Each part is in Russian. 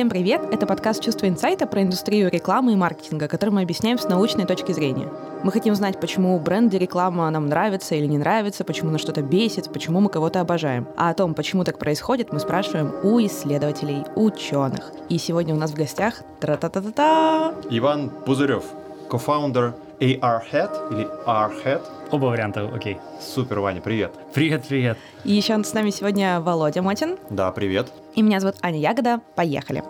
Всем привет! Это подкаст «Чувство инсайта» про индустрию рекламы и маркетинга, который мы объясняем с научной точки зрения. Мы хотим знать, почему бренды реклама нам нравится или не нравится, почему нас что-то бесит, почему мы кого-то обожаем. А о том, почему так происходит, мы спрашиваем у исследователей, ученых. И сегодня у нас в гостях тра-та-та-та-та! Иван Пузырев, кофаундер AR-Head или R-Head. Оба варианта, окей. Супер, Ваня, привет. Привет, привет. И еще с нами сегодня Володя Мотин. Да, привет. И меня зовут Аня Ягода. Поехали.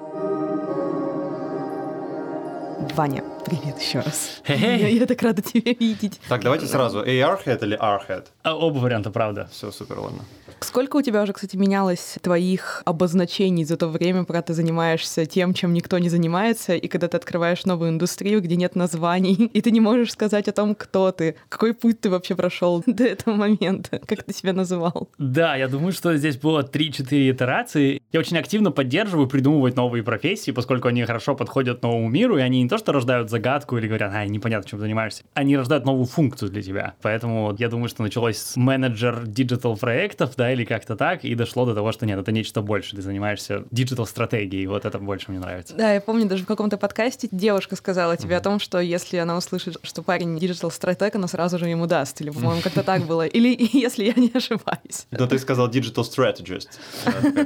Ваня, привет еще раз. Хе-хей. Я, я так рада тебя видеть. Так, давайте сразу, AR-Head или R-Head? А, оба варианта, правда. Все, супер, ладно. Сколько у тебя уже, кстати, менялось твоих обозначений за то время, пока ты занимаешься тем, чем никто не занимается, и когда ты открываешь новую индустрию, где нет названий, и ты не можешь сказать о том, кто ты, какой путь ты вообще прошел до этого момента, как ты себя называл? Да, я думаю, что здесь было 3-4 итерации. Я очень активно поддерживаю придумывать новые профессии, поскольку они хорошо подходят новому миру, и они не то что рождают загадку или говорят, ай, непонятно, чем занимаешься, они рождают новую функцию для тебя. Поэтому я думаю, что началось с менеджер digital проектов, да, или как-то так, и дошло до того, что нет, это нечто больше, ты занимаешься digital стратегией, вот это больше мне нравится. Да, я помню, даже в каком-то подкасте девушка сказала тебе о том, что если она услышит, что парень digital стратег, она сразу же ему даст. Или, по-моему, как-то так было. Или если я не ошибаюсь. Да ты сказал digital strategist.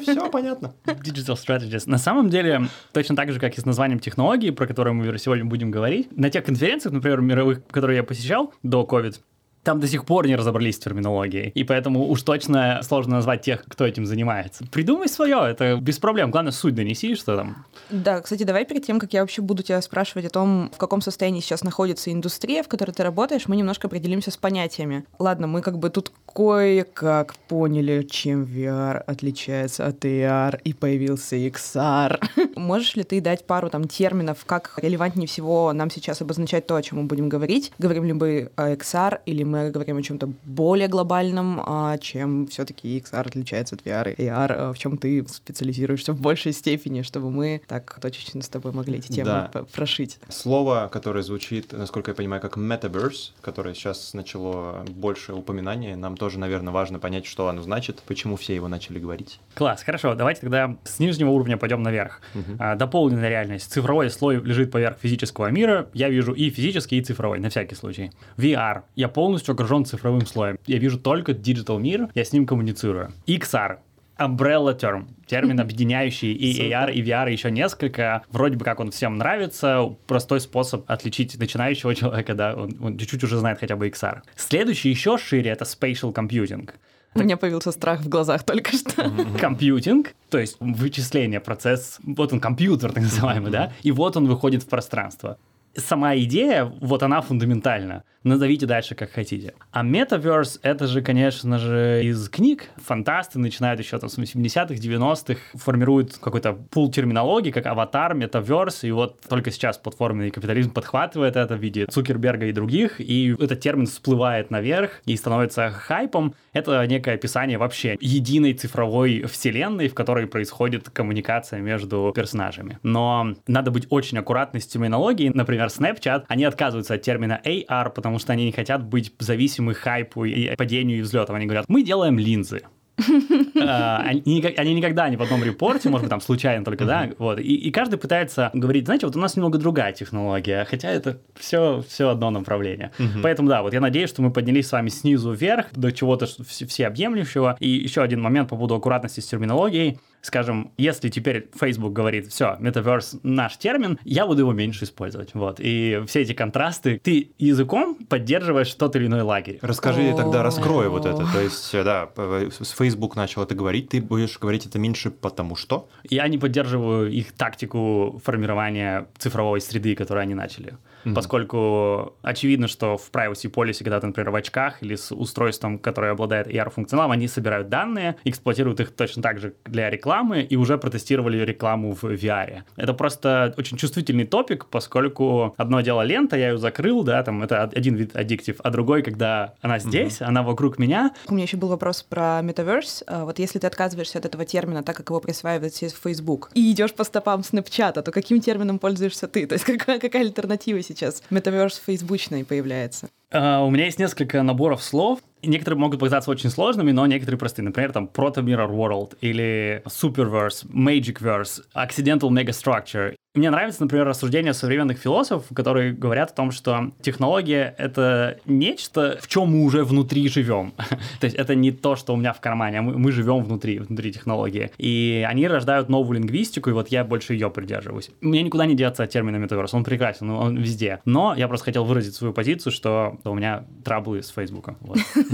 Все понятно. Digital Strategist. На самом деле, точно так же, как и с названием технологии, про которые мы сегодня будем говорить, на тех конференциях, например, мировых, которые я посещал до COVID, там до сих пор не разобрались с терминологией, и поэтому уж точно сложно назвать тех, кто этим занимается. Придумай свое, это без проблем. Главное, суть донеси, что там. Да, кстати, давай перед тем, как я вообще буду тебя спрашивать о том, в каком состоянии сейчас находится индустрия, в которой ты работаешь, мы немножко определимся с понятиями. Ладно, мы как бы тут кое-как поняли, чем VR отличается от AR, и появился XR. Можешь ли ты дать пару там терминов, как релевантнее всего нам сейчас обозначать то, о чем мы будем говорить? Говорим ли мы о XR, или говорим о чем-то более глобальном, а чем все-таки XR отличается от VR и AR, а в чем ты специализируешься в большей степени, чтобы мы так точечно с тобой могли эти темы Да. прошить. Слово, которое звучит, насколько я понимаю, как metaverse, которое сейчас начало больше упоминания, нам тоже, наверное, важно понять, что оно значит, почему все его начали говорить. Класс, хорошо, давайте тогда с нижнего уровня пойдем наверх. А, дополненная реальность. Цифровой слой лежит поверх физического мира. Я вижу и физический, и цифровой, на всякий случай. VR. Я полностью окружен цифровым слоем. Я вижу только digital мир, я с ним коммуницирую. XR. Umbrella term, термин, объединяющий и AR, и VR, и еще несколько. Вроде бы как он всем нравится, простой способ отличить начинающего человека, да, он, он чуть-чуть уже знает хотя бы XR. Следующий еще шире — это spatial computing. У меня появился страх в глазах только что. компьютинг, то есть вычисление, процесс, вот он компьютер так называемый, да, и вот он выходит в пространство. Сама идея, вот она фундаментальна. Назовите дальше, как хотите. А Metaverse, это же, конечно же, из книг. Фантасты начинают еще там с 80-х, 90-х, формируют какой-то пул терминологии, как аватар, метаверс, и вот только сейчас платформенный капитализм подхватывает это в виде Цукерберга и других, и этот термин всплывает наверх и становится хайпом. Это некое описание вообще единой цифровой вселенной, в которой происходит коммуникация между персонажами. Но надо быть очень аккуратной с терминологией. Например, Snapchat, они отказываются от термина AR, потому что они не хотят быть зависимы хайпу и падению и взлетам. Они говорят, мы делаем линзы. А, Они никогда не в одном репорте, может быть, там случайно только, да, вот. И и каждый пытается говорить, знаете, вот у нас немного другая технология, хотя это все, все одно направление. Поэтому, да, вот я надеюсь, что мы поднялись с вами снизу вверх до чего-то вс- всеобъемлющего. И еще один момент по поводу аккуратности с терминологией. Скажем, если теперь Facebook говорит, все, метаверс наш термин, я буду его меньше использовать. Вот. И все эти контрасты, ты языком поддерживаешь тот или иной лагерь. Расскажи О. тогда, раскрой вот это. То есть, э, да, п- с Facebook начал это говорить, ты будешь говорить это меньше потому что? Я не поддерживаю их тактику формирования цифровой среды, которую они начали. Поскольку очевидно, что в privacy policy, когда ты, например, в очках или с устройством, которое обладает AR-функционалом, они собирают данные, эксплуатируют их точно так же для рекламы и уже протестировали рекламу в VR. Это просто очень чувствительный топик, поскольку одно дело лента, я ее закрыл, да, там это один вид аддиктив, а другой, когда она здесь, она вокруг меня, У меня еще был вопрос про Metaverse. А, Вот если ты отказываешься от этого термина, так как его присваивает себе Facebook, и идешь по стопам Снэпчата, то каким термином пользуешься ты? То есть какая, какая альтернатива сейчас? Metaverse фейсбучный появляется. Uh, у меня есть несколько наборов слов. Некоторые могут показаться очень сложными, но некоторые простые. Например, там Proto Mirror World или Superverse, Magicverse, Accidental Megastructure мне нравится, например, рассуждение современных философов, которые говорят о том, что технология — это нечто, в чем мы уже внутри живем. то есть это не то, что у меня в кармане, а мы, мы живем внутри, внутри технологии. И они рождают новую лингвистику, и вот я больше ее придерживаюсь. Мне никуда не деться от термина метаверс, он прекрасен, он везде. Но я просто хотел выразить свою позицию, что у меня траблы с Фейсбуком. Вот.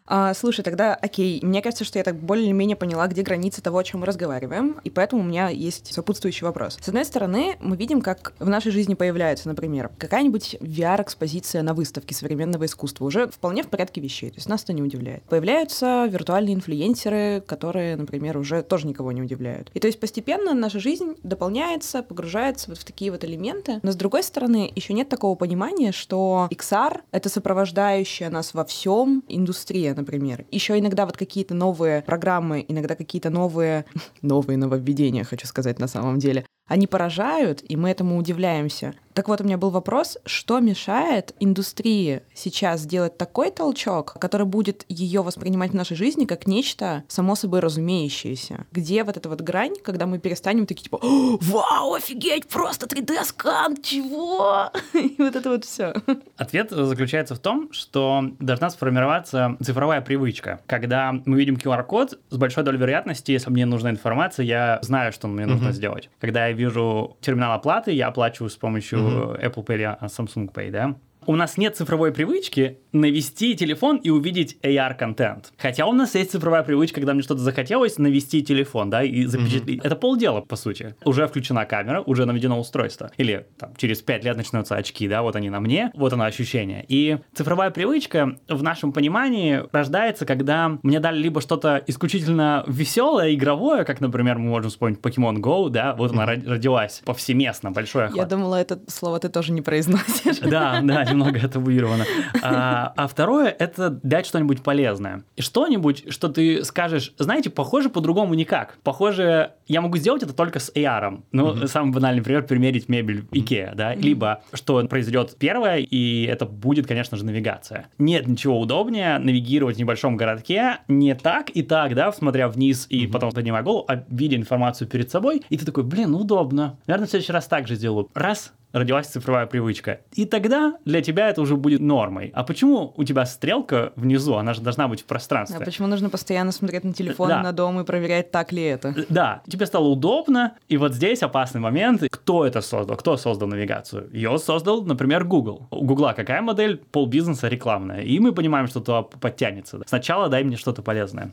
А, слушай, тогда окей. Мне кажется, что я так более-менее поняла, где границы того, о чем мы разговариваем, и поэтому у меня есть сопутствующий вопрос. С одной стороны, мы видим, как в нашей жизни появляется, например, какая-нибудь VR-экспозиция на выставке современного искусства, уже вполне в порядке вещей, то есть нас это не удивляет. Появляются виртуальные инфлюенсеры, которые, например, уже тоже никого не удивляют. И то есть постепенно наша жизнь дополняется, погружается вот в такие вот элементы. Но с другой стороны, еще нет такого понимания, что XR — это сопровождающая нас во всем индустрия, например. Еще иногда вот какие-то новые программы, иногда какие-то новые, новые нововведения, хочу сказать на самом деле, они поражают, и мы этому удивляемся. Так вот, у меня был вопрос, что мешает индустрии сейчас сделать такой толчок, который будет ее воспринимать в нашей жизни как нечто само собой разумеющееся? Где вот эта вот грань, когда мы перестанем такие типа «Вау, офигеть, просто 3D-скан, чего?» И вот это вот все. Ответ заключается в том, что должна сформироваться цифровая привычка. Когда мы видим QR-код, с большой долей вероятности, если мне нужна информация, я знаю, что мне нужно сделать. Когда я вижу терминал оплаты, я оплачиваю с помощью Apple Pay, а Samsung Pay, да? У нас нет цифровой привычки навести телефон и увидеть AR-контент. Хотя у нас есть цифровая привычка, когда мне что-то захотелось, навести телефон, да, и запечатлеть. Mm-hmm. Это полдела, по сути. Уже включена камера, уже наведено устройство. Или там, через 5 лет начнутся очки, да, вот они на мне, вот оно ощущение. И цифровая привычка в нашем понимании рождается, когда мне дали либо что-то исключительно веселое, игровое, как, например, мы можем вспомнить Pokemon Go, да, вот она mm-hmm. родилась повсеместно, большое Я думала, это слово ты тоже не произносишь. Да, да, немного табуировано. А, а второе — это дать что-нибудь полезное. Что-нибудь, что ты скажешь, знаете, похоже по-другому никак. Похоже, я могу сделать это только с AR. Ну, mm-hmm. самый банальный пример — примерить мебель IKEA, да? Mm-hmm. Либо, что произойдет первое, и это будет, конечно же, навигация. Нет ничего удобнее навигировать в небольшом городке не так и так, да, смотря вниз и mm-hmm. потом поднимая голову, а видя информацию перед собой, и ты такой, блин, удобно. Наверное, в следующий раз так же сделаю. Раз, родилась цифровая привычка. И тогда для тебя это уже будет нормой. А почему у тебя стрелка внизу, она же должна быть в пространстве? А почему нужно постоянно смотреть на телефон, да. на дом и проверять, так ли это? Да, тебе стало удобно, и вот здесь опасный момент. Кто это создал? Кто создал навигацию? Ее создал, например, Google. У Гугла какая модель? Полбизнеса рекламная. И мы понимаем, что то подтянется. Сначала дай мне что-то полезное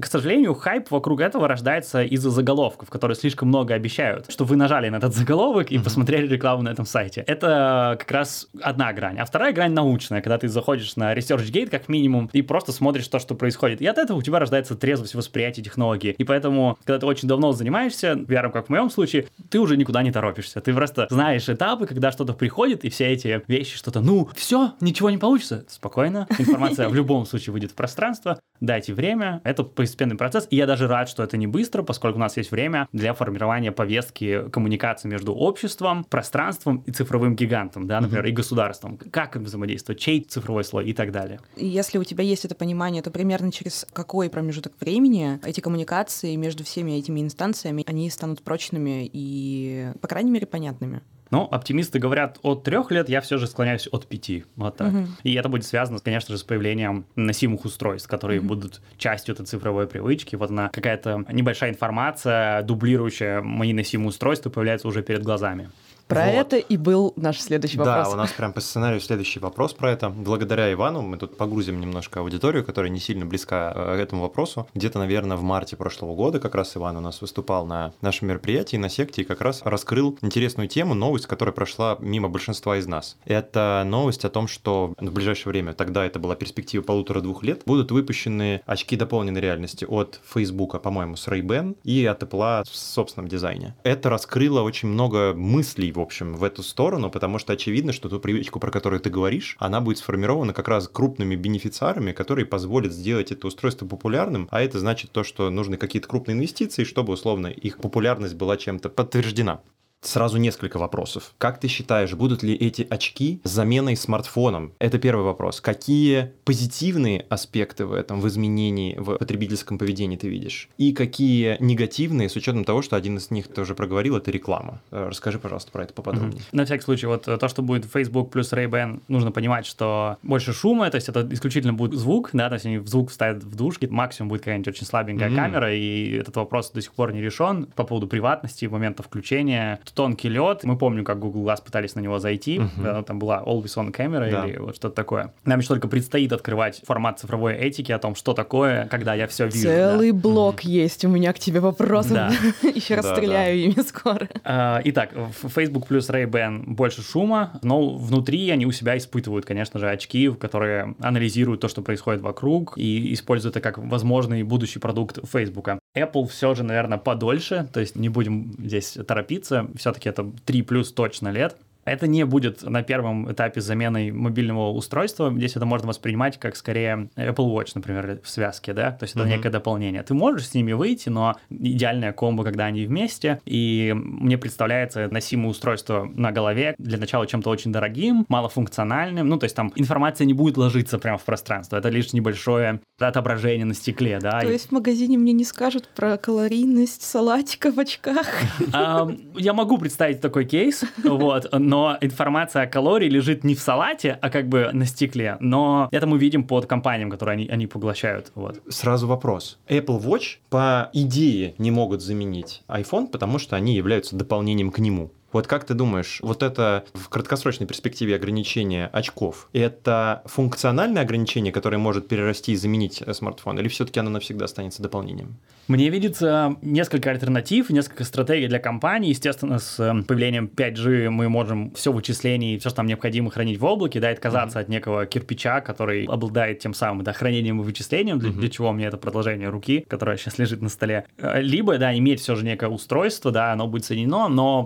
к сожалению, хайп вокруг этого рождается из-за заголовков, которые слишком много обещают, что вы нажали на этот заголовок и mm-hmm. посмотрели рекламу на этом сайте. Это как раз одна грань. А вторая грань научная, когда ты заходишь на ResearchGate как минимум и просто смотришь то, что происходит. И от этого у тебя рождается трезвость восприятия технологии. И поэтому, когда ты очень давно занимаешься VR, как в моем случае, ты уже никуда не торопишься. Ты просто знаешь этапы, когда что-то приходит, и все эти вещи, что-то, ну, все, ничего не получится. Спокойно, информация в любом случае выйдет в пространство, дайте время, это постепенный процесс, и я даже рад, что это не быстро, поскольку у нас есть время для формирования повестки коммуникации между обществом, пространством и цифровым гигантом, да, например, mm-hmm. и государством. Как им взаимодействовать, чей цифровой слой и так далее. Если у тебя есть это понимание, то примерно через какой промежуток времени эти коммуникации между всеми этими инстанциями, они станут прочными и, по крайней мере, понятными? Ну, оптимисты говорят от трех лет, я все же склоняюсь от пяти. Вот так. Угу. И это будет связано, конечно же, с появлением носимых устройств, которые угу. будут частью этой цифровой привычки. Вот она какая-то небольшая информация, дублирующая мои носимые устройства, появляется уже перед глазами. Про вот. это и был наш следующий вопрос. Да, у нас прям по сценарию следующий вопрос про это. Благодаря Ивану мы тут погрузим немножко аудиторию, которая не сильно близка э, к этому вопросу. Где-то, наверное, в марте прошлого года как раз Иван у нас выступал на нашем мероприятии, на секте, и как раз раскрыл интересную тему, новость, которая прошла мимо большинства из нас. Это новость о том, что в ближайшее время, тогда это была перспектива полутора-двух лет, будут выпущены очки дополненной реальности от Facebook, по-моему, с Ray-Ban и от Apple в собственном дизайне. Это раскрыло очень много мыслей в общем, в эту сторону, потому что очевидно, что ту привычку, про которую ты говоришь, она будет сформирована как раз крупными бенефициарами, которые позволят сделать это устройство популярным, а это значит то, что нужны какие-то крупные инвестиции, чтобы, условно, их популярность была чем-то подтверждена. Сразу несколько вопросов. Как ты считаешь, будут ли эти очки заменой смартфоном? Это первый вопрос. Какие позитивные аспекты в этом, в изменении в потребительском поведении ты видишь? И какие негативные, с учетом того, что один из них ты уже проговорил, это реклама. Э, расскажи, пожалуйста, про это поподробнее. На всякий случай, вот то, что будет Facebook плюс Ray-Ban, нужно понимать, что больше шума, то есть это исключительно будет звук, да, то есть они звук вставят в душки, максимум будет какая-нибудь очень слабенькая mm-hmm. камера, и этот вопрос до сих пор не решен по поводу приватности, момента включения. Тонкий лед. Мы помним, как Google Glass пытались на него зайти, mm-hmm. там была Always On камера да. или вот что-то такое. Нам еще только предстоит открывать формат цифровой этики о том, что такое, когда я все вижу. Целый да. блок mm-hmm. есть у меня к тебе вопросов. Да. еще раз стреляю ими скоро. А, итак, Facebook плюс Ray-Ban больше шума, но внутри они у себя испытывают, конечно же, очки, которые анализируют то, что происходит вокруг, и используют это как возможный будущий продукт Facebook. Apple все же, наверное, подольше, то есть не будем здесь торопиться, все-таки это 3 плюс точно лет, это не будет на первом этапе заменой мобильного устройства. Здесь это можно воспринимать как скорее Apple Watch, например, в связке, да, то есть это mm-hmm. некое дополнение. Ты можешь с ними выйти, но идеальная комбо, когда они вместе, и мне представляется носимое устройство на голове для начала чем-то очень дорогим, малофункциональным, ну, то есть там информация не будет ложиться прямо в пространство, это лишь небольшое отображение на стекле, да. То есть в магазине мне не скажут про калорийность салатика в очках? Я могу представить такой кейс, вот, но но информация о калории лежит не в салате, а как бы на стекле. Но это мы видим под компаниям, которые они, они поглощают. Вот. Сразу вопрос. Apple Watch по идее не могут заменить iPhone, потому что они являются дополнением к нему. Вот как ты думаешь, вот это в краткосрочной перспективе ограничение очков, это функциональное ограничение, которое может перерасти и заменить э, смартфон, или все-таки оно навсегда останется дополнением? Мне видится несколько альтернатив, несколько стратегий для компании. Естественно, с э, появлением 5G мы можем все вычислений, все, что нам необходимо хранить в облаке, да, и отказаться mm-hmm. от некого кирпича, который обладает тем самым да, хранением и вычислением, для, mm-hmm. для чего мне это продолжение руки, которое сейчас лежит на столе. Э, либо, да, иметь все же некое устройство, да, оно будет соединено, но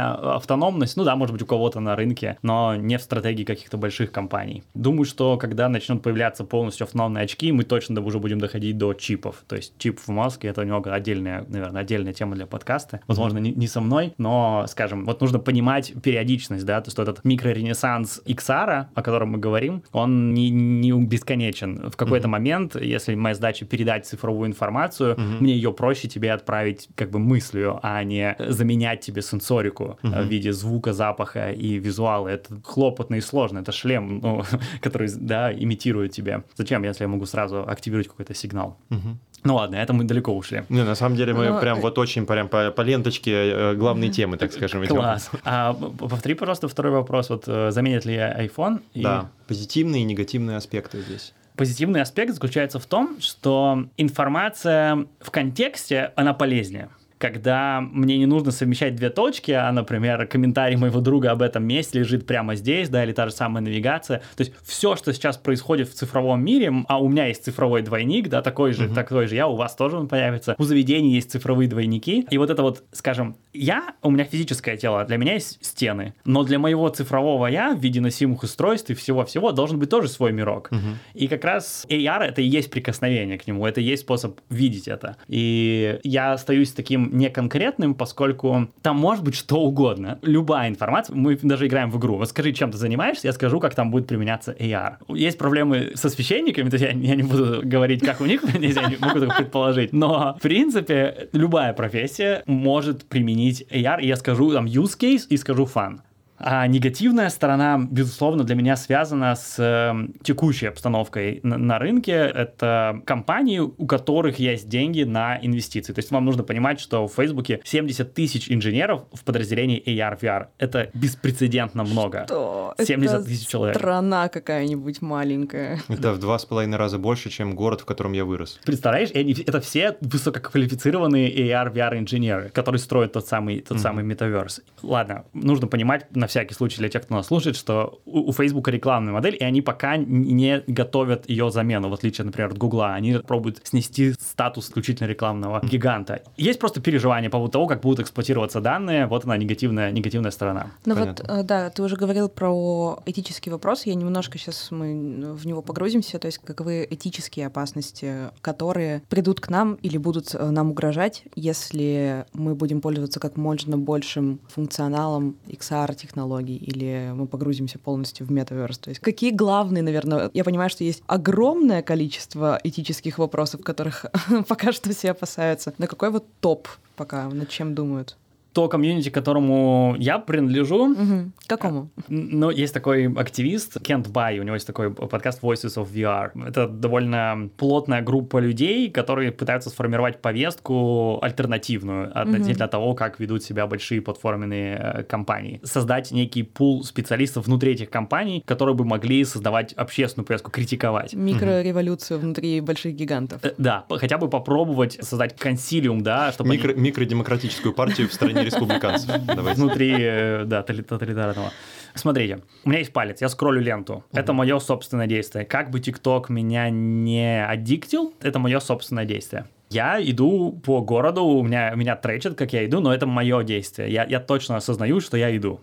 полная автономность, ну да, может быть, у кого-то на рынке, но не в стратегии каких-то больших компаний. Думаю, что когда начнут появляться полностью автономные очки, мы точно уже будем доходить до чипов. То есть чип в мозге — это немного отдельная, наверное, отдельная тема для подкаста. Возможно, не, не со мной, но, скажем, вот нужно понимать периодичность, да, то есть этот микроренессанс XR, о котором мы говорим, он не, не бесконечен. В какой-то mm-hmm. момент, если моя задача передать цифровую информацию, mm-hmm. мне ее проще тебе отправить как бы мыслью, а не заменять тебе сенсорику угу. в виде звука, запаха и визуала. Это хлопотно и сложно. Это шлем, ну, который, да, имитирует тебя. Зачем, если я могу сразу активировать какой-то сигнал? Угу. Ну ладно, это мы далеко ушли. Не, на самом деле мы Но... Ну, прям э, вот очень прям по, по ленточке э, главные темы, так скажем. Класс. А, повтори, пожалуйста, второй вопрос. Вот заменит ли iPhone? И... Да, позитивные и негативные аспекты здесь. Позитивный аспект заключается в том, что информация в контексте, она полезнее когда мне не нужно совмещать две точки, а, например, комментарий моего друга об этом месте лежит прямо здесь, да, или та же самая навигация. То есть все, что сейчас происходит в цифровом мире, а у меня есть цифровой двойник, да, такой же, uh-huh. такой же я, у вас тоже он появится. У заведений есть цифровые двойники. И вот это вот, скажем, я, у меня физическое тело, для меня есть стены, но для моего цифрового я в виде носимых устройств и всего-всего должен быть тоже свой мирок. Uh-huh. И как раз AR это и есть прикосновение к нему, это и есть способ видеть это. И я остаюсь таким не конкретным, поскольку там может быть что угодно. Любая информация. Мы даже играем в игру. Вот скажи, чем ты занимаешься, я скажу, как там будет применяться AR. Есть проблемы со священниками, то есть я, я не буду говорить, как у них, я не могу только предположить. Но, в принципе, любая профессия может применить AR, и я скажу там use case и скажу фан. А негативная сторона, безусловно, для меня связана с э, текущей обстановкой на, на рынке. Это компании, у которых есть деньги на инвестиции. То есть вам нужно понимать, что в Фейсбуке 70 тысяч инженеров в подразделении AR, VR. Это беспрецедентно много. Что? 70 это тысяч человек. страна какая-нибудь маленькая. Это в два с половиной раза больше, чем город, в котором я вырос. Представляешь, это все высококвалифицированные AR, VR инженеры, которые строят тот самый, тот mm-hmm. самый метаверс. Ладно, нужно понимать на всякий случай для тех, кто нас слушает, что у, у Facebook рекламная модель, и они пока не готовят ее замену, в отличие, например, от Гугла. Они пробуют снести статус исключительно рекламного гиганта. Есть просто переживания по поводу того, как будут эксплуатироваться данные. Вот она негативная, негативная сторона. Ну вот, э, да, ты уже говорил про этический вопрос. Я немножко сейчас мы в него погрузимся. То есть каковы этические опасности, которые придут к нам или будут э, нам угрожать, если мы будем пользоваться как можно большим функционалом XR-технологий или мы погрузимся полностью в метаверс. То есть какие главные, наверное, я понимаю, что есть огромное количество этических вопросов, которых пока что все опасаются. Но какой вот топ пока, над чем думают? То комьюнити, которому я принадлежу. Угу. Какому? Ну, есть такой активист Кент Бай, у него есть такой подкаст Voices of VR. Это довольно плотная группа людей, которые пытаются сформировать повестку альтернативную относительно угу. того, как ведут себя большие платформенные э, компании. Создать некий пул специалистов внутри этих компаний, которые бы могли создавать общественную повестку, критиковать. Микрореволюцию угу. внутри больших гигантов. Э, да, хотя бы попробовать создать консилиум, да, чтобы... Микро, они... Микродемократическую партию в стране не республиканцев. Внутри, э, да, тоталитарного. Смотрите, у меня есть палец, я скроллю ленту. Это мое собственное действие. Как бы ТикТок меня не аддиктил, это мое собственное действие. Я иду по городу, у меня, меня тречат, как я иду, но это мое действие. Я, я точно осознаю, что я иду.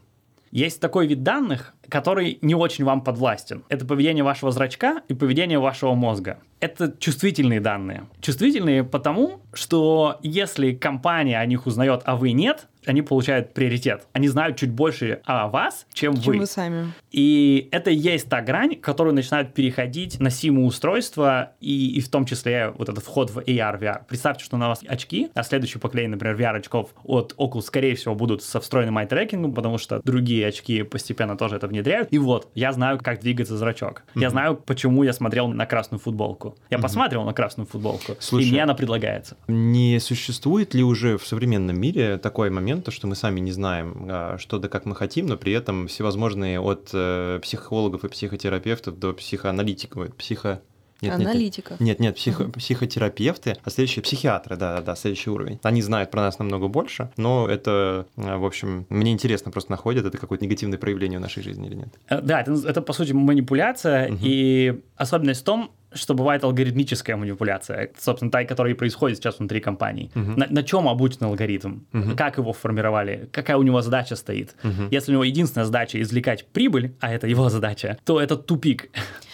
Есть такой вид данных, который не очень вам подвластен. Это поведение вашего зрачка и поведение вашего мозга. Это чувствительные данные. Чувствительные потому, что если компания о них узнает, а вы нет, они получают приоритет. Они знают чуть больше о вас, чем, чем вы. вы сами. И это и есть та грань, которую начинают переходить носимые устройства, и, и в том числе вот этот вход в AR, VR. Представьте, что на вас очки, а следующее поколение, например, VR-очков от Oculus, скорее всего, будут со встроенным eye-трекингом, потому что другие очки постепенно тоже это внедряют. И вот, я знаю, как двигается зрачок. Mm-hmm. Я знаю, почему я смотрел на красную футболку. Я mm-hmm. посмотрел на красную футболку, Слушай, и мне она предлагается. Не существует ли уже в современном мире такой момент, то, что мы сами не знаем, а, что да как мы хотим, но при этом всевозможные от э, психологов и психотерапевтов до психоаналитиков, психо нет, Аналитика. Нет, нет, психо, uh-huh. психотерапевты, а следующие психиатры, да, да, следующий уровень. Они знают про нас намного больше, но это, в общем, мне интересно просто находят, это какое-то негативное проявление в нашей жизни или нет. Э, да, это, это по сути манипуляция, uh-huh. и особенность в том, что бывает алгоритмическая манипуляция, собственно, та, которая и происходит сейчас внутри компаний. Uh-huh. На, на чем обучен алгоритм? Uh-huh. Как его формировали? Какая у него задача стоит? Uh-huh. Если у него единственная задача извлекать прибыль, а это его задача, то это тупик.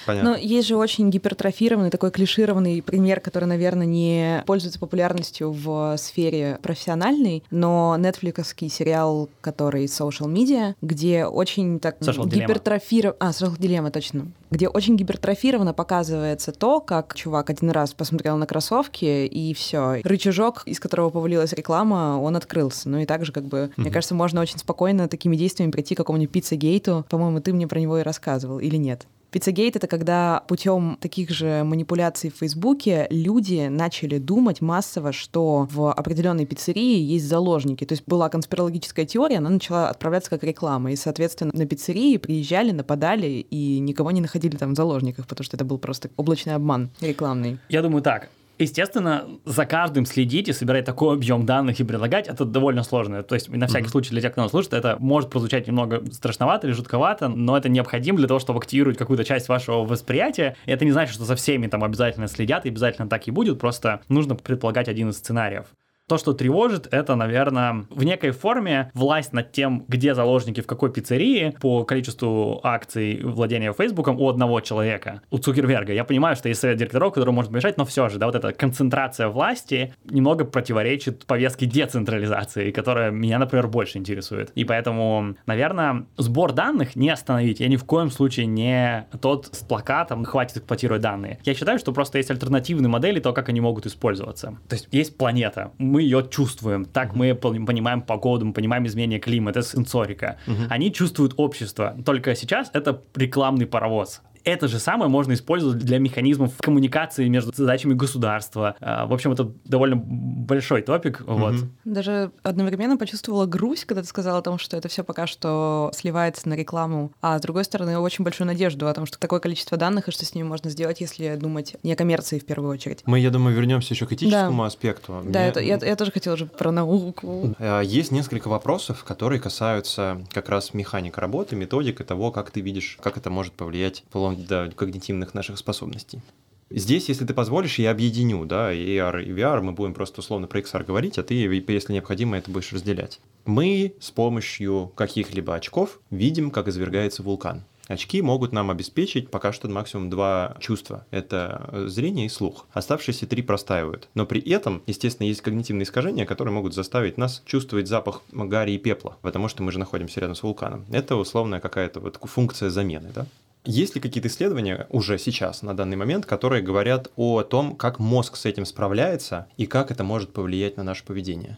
Понятно. Но есть же очень гипертрофированный, такой клишированный пример, который, наверное, не пользуется популярностью в сфере профессиональной, но нетфликсовский сериал, который Social Media, где очень так гипертрофирован... А, Social Dilemma, точно. Где очень гипертрофированно показывается то, как чувак один раз посмотрел на кроссовки, и все. Рычажок, из которого повалилась реклама, он открылся. Ну и также, как бы, mm-hmm. мне кажется, можно очень спокойно такими действиями прийти к какому-нибудь пиццегейту. По-моему, ты мне про него и рассказывал, или нет? Пиццагейт — это когда путем таких же манипуляций в Фейсбуке люди начали думать массово, что в определенной пиццерии есть заложники. То есть была конспирологическая теория, она начала отправляться как реклама. И, соответственно, на пиццерии приезжали, нападали и никого не находили там в заложниках, потому что это был просто облачный обман рекламный. Я думаю так, Естественно, за каждым следить и собирать такой объем данных и предлагать, это довольно сложно. То есть, на всякий mm-hmm. случай, для тех, кто нас слушает, это может прозвучать немного страшновато или жутковато, но это необходимо для того, чтобы активировать какую-то часть вашего восприятия. И это не значит, что за всеми там обязательно следят и обязательно так и будет, просто нужно предполагать один из сценариев. То, что тревожит, это, наверное, в некой форме власть над тем, где заложники, в какой пиццерии, по количеству акций владения Фейсбуком у одного человека, у Цукерберга. Я понимаю, что есть совет директоров, который может мешать, но все же, да, вот эта концентрация власти немного противоречит повестке децентрализации, которая меня, например, больше интересует. И поэтому, наверное, сбор данных не остановить. Я ни в коем случае не тот с плакатом «хватит эксплуатировать данные». Я считаю, что просто есть альтернативные модели то, как они могут использоваться. То есть есть планета, мы ее чувствуем. Так мы понимаем погоду, мы понимаем изменение климата, это сенсорика. Они чувствуют общество. Только сейчас это рекламный паровоз Это же самое можно использовать для механизмов коммуникации между задачами государства. А, в общем, это довольно большой топик. Mm-hmm. Вот. Даже одновременно почувствовала грусть, когда ты сказала о том, что это все пока что сливается на рекламу, а с другой стороны, очень большую надежду о том, что такое количество данных и что с ними можно сделать, если думать не о коммерции в первую очередь. Мы, я думаю, вернемся еще к этическому да. аспекту. Да, Мне... это, я, я тоже хотела же про науку. А, есть несколько вопросов, которые касаются как раз механики работы, методик и того, как ты видишь, как это может повлиять вплоть до когнитивных наших способностей. Здесь, если ты позволишь, я объединю, да, и AR, и VR, мы будем просто условно про XR говорить, а ты, если необходимо, это будешь разделять. Мы с помощью каких-либо очков видим, как извергается вулкан. Очки могут нам обеспечить пока что максимум два чувства. Это зрение и слух. Оставшиеся три простаивают. Но при этом, естественно, есть когнитивные искажения, которые могут заставить нас чувствовать запах гари и пепла, потому что мы же находимся рядом с вулканом. Это условная какая-то вот функция замены, да? Есть ли какие-то исследования уже сейчас, на данный момент, которые говорят о том, как мозг с этим справляется и как это может повлиять на наше поведение?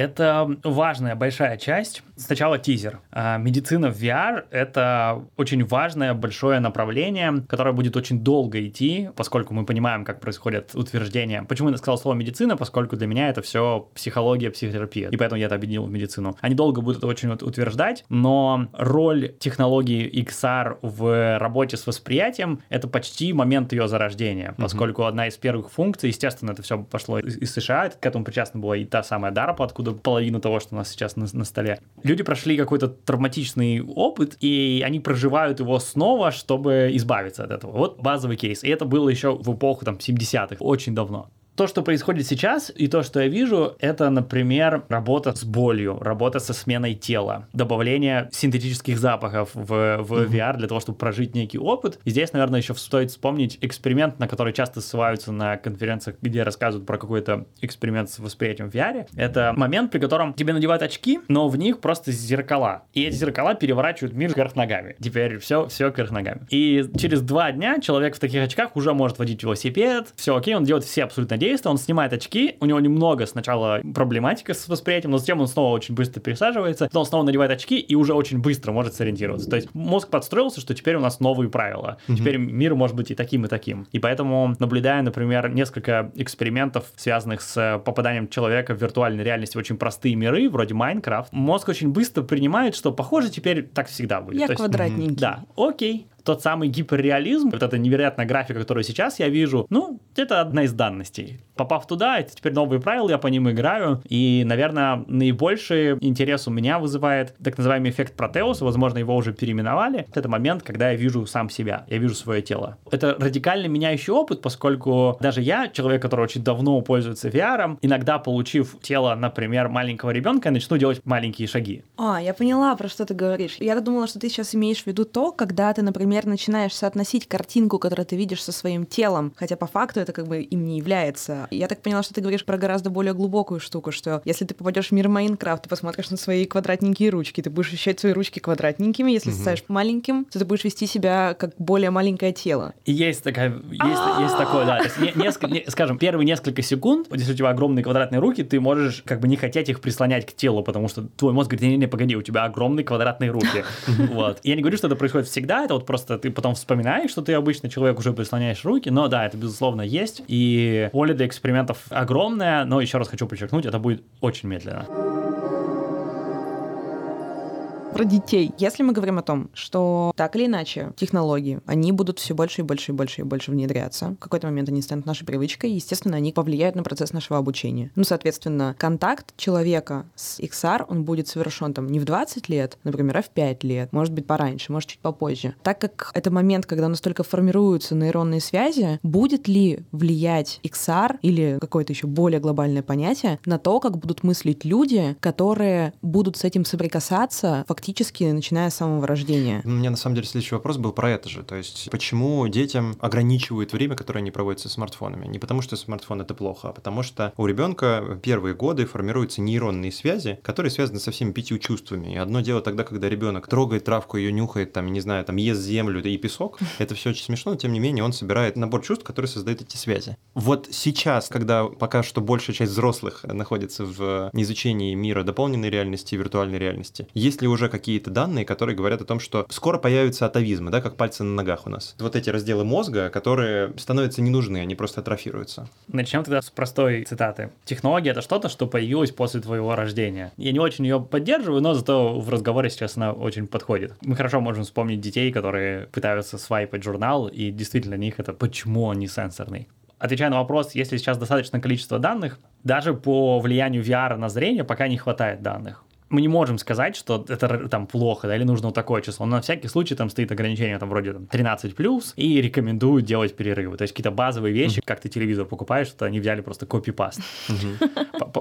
Это важная большая часть. Сначала тизер. А, медицина в VR — это очень важное большое направление, которое будет очень долго идти, поскольку мы понимаем, как происходят утверждения. Почему я сказал слово медицина? Поскольку для меня это все психология, психотерапия. И поэтому я это объединил в медицину. Они долго будут это очень утверждать, но роль технологии XR в работе с восприятием — это почти момент ее зарождения, поскольку mm-hmm. одна из первых функций, естественно, это все пошло из США, к этому причастна была и та самая DARPA, откуда откуда половина того, что у нас сейчас на, на столе. Люди прошли какой-то травматичный опыт, и они проживают его снова, чтобы избавиться от этого. Вот базовый кейс. И это было еще в эпоху там 70-х, очень давно то, что происходит сейчас, и то, что я вижу, это, например, работа с болью, работа со сменой тела, добавление синтетических запахов в, в mm-hmm. VR для того, чтобы прожить некий опыт. И здесь, наверное, еще стоит вспомнить эксперимент, на который часто ссылаются на конференциях, где рассказывают про какой-то эксперимент с восприятием в VR. Это момент, при котором тебе надевают очки, но в них просто зеркала. И эти зеркала переворачивают мир вверх ногами. Теперь все, все вверх ногами. И через два дня человек в таких очках уже может водить велосипед, все окей, он делает все абсолютно действия, действия, он снимает очки, у него немного сначала проблематика с восприятием, но затем он снова очень быстро пересаживается, потом он снова надевает очки и уже очень быстро может сориентироваться. То есть мозг подстроился, что теперь у нас новые правила. Mm-hmm. Теперь мир может быть и таким, и таким. И поэтому, наблюдая, например, несколько экспериментов, связанных с попаданием человека в виртуальной реальности в очень простые миры, вроде Майнкрафт, мозг очень быстро принимает, что, похоже, теперь так всегда будет. Я То квадратненький. Есть, да, окей тот самый гиперреализм, вот эта невероятная графика, которую сейчас я вижу, ну, это одна из данностей. Попав туда, это теперь новые правила, я по ним играю, и, наверное, наибольший интерес у меня вызывает так называемый эффект Протеуса, возможно, его уже переименовали. Это момент, когда я вижу сам себя, я вижу свое тело. Это радикально меняющий опыт, поскольку даже я, человек, который очень давно пользуется VR, иногда получив тело, например, маленького ребенка, я начну делать маленькие шаги. А, я поняла, про что ты говоришь. Я думала, что ты сейчас имеешь в виду то, когда ты, например, например, начинаешь соотносить картинку, которую ты видишь со своим телом, хотя по факту это как бы им не является. Я так поняла, что ты говоришь про гораздо более глубокую штуку, что если ты попадешь в мир Майнкрафта, ты посмотришь на свои квадратненькие ручки, ты будешь ощущать свои ручки квадратненькими, если угу. ставишь маленьким, то ты будешь вести себя как более маленькое тело. И есть такая, есть, есть такое, да. Несколько, скажем, первые несколько секунд, если у тебя огромные квадратные руки, ты можешь как бы не хотеть их прислонять к телу, потому что твой мозг говорит, не-не-не, погоди, у тебя огромные квадратные руки. Вот. Я не говорю, что это происходит всегда, это вот просто просто ты потом вспоминаешь, что ты обычно человек уже прислоняешь руки, но да, это безусловно есть, и поле для экспериментов огромное, но еще раз хочу подчеркнуть, это будет очень медленно про детей. Если мы говорим о том, что так или иначе технологии, они будут все больше и больше и больше и больше внедряться, в какой-то момент они станут нашей привычкой, и, естественно, они повлияют на процесс нашего обучения. Ну, соответственно, контакт человека с XR, он будет совершен там не в 20 лет, например, а в 5 лет, может быть, пораньше, может, чуть попозже. Так как это момент, когда настолько формируются нейронные связи, будет ли влиять XR или какое-то еще более глобальное понятие на то, как будут мыслить люди, которые будут с этим соприкасаться практически начиная с самого рождения. У меня на самом деле следующий вопрос был про это же. То есть, почему детям ограничивают время, которое они проводят со смартфонами? Не потому, что смартфон это плохо, а потому что у ребенка первые годы формируются нейронные связи, которые связаны со всеми пятью чувствами. И одно дело тогда, когда ребенок трогает травку, ее нюхает, там, не знаю, там, ест землю и песок. Это все очень смешно, но тем не менее он собирает набор чувств, которые создают эти связи. Вот сейчас, когда пока что большая часть взрослых находится в изучении мира дополненной реальности и виртуальной реальности, есть ли уже какие-то данные, которые говорят о том, что скоро появятся атовизмы, да, как пальцы на ногах у нас. Вот эти разделы мозга, которые становятся не они просто атрофируются. Начнем тогда с простой цитаты. Технология — это что-то, что появилось после твоего рождения. Я не очень ее поддерживаю, но зато в разговоре сейчас она очень подходит. Мы хорошо можем вспомнить детей, которые пытаются свайпать журнал, и действительно для них это почему он не сенсорный. Отвечая на вопрос, если сейчас достаточное количество данных, даже по влиянию VR на зрение пока не хватает данных мы не можем сказать, что это там плохо, да, или нужно вот такое число. Но на всякий случай там стоит ограничение там вроде там 13 плюс и рекомендуют делать перерывы. То есть какие-то базовые вещи, как ты телевизор покупаешь, что они взяли просто копипаст.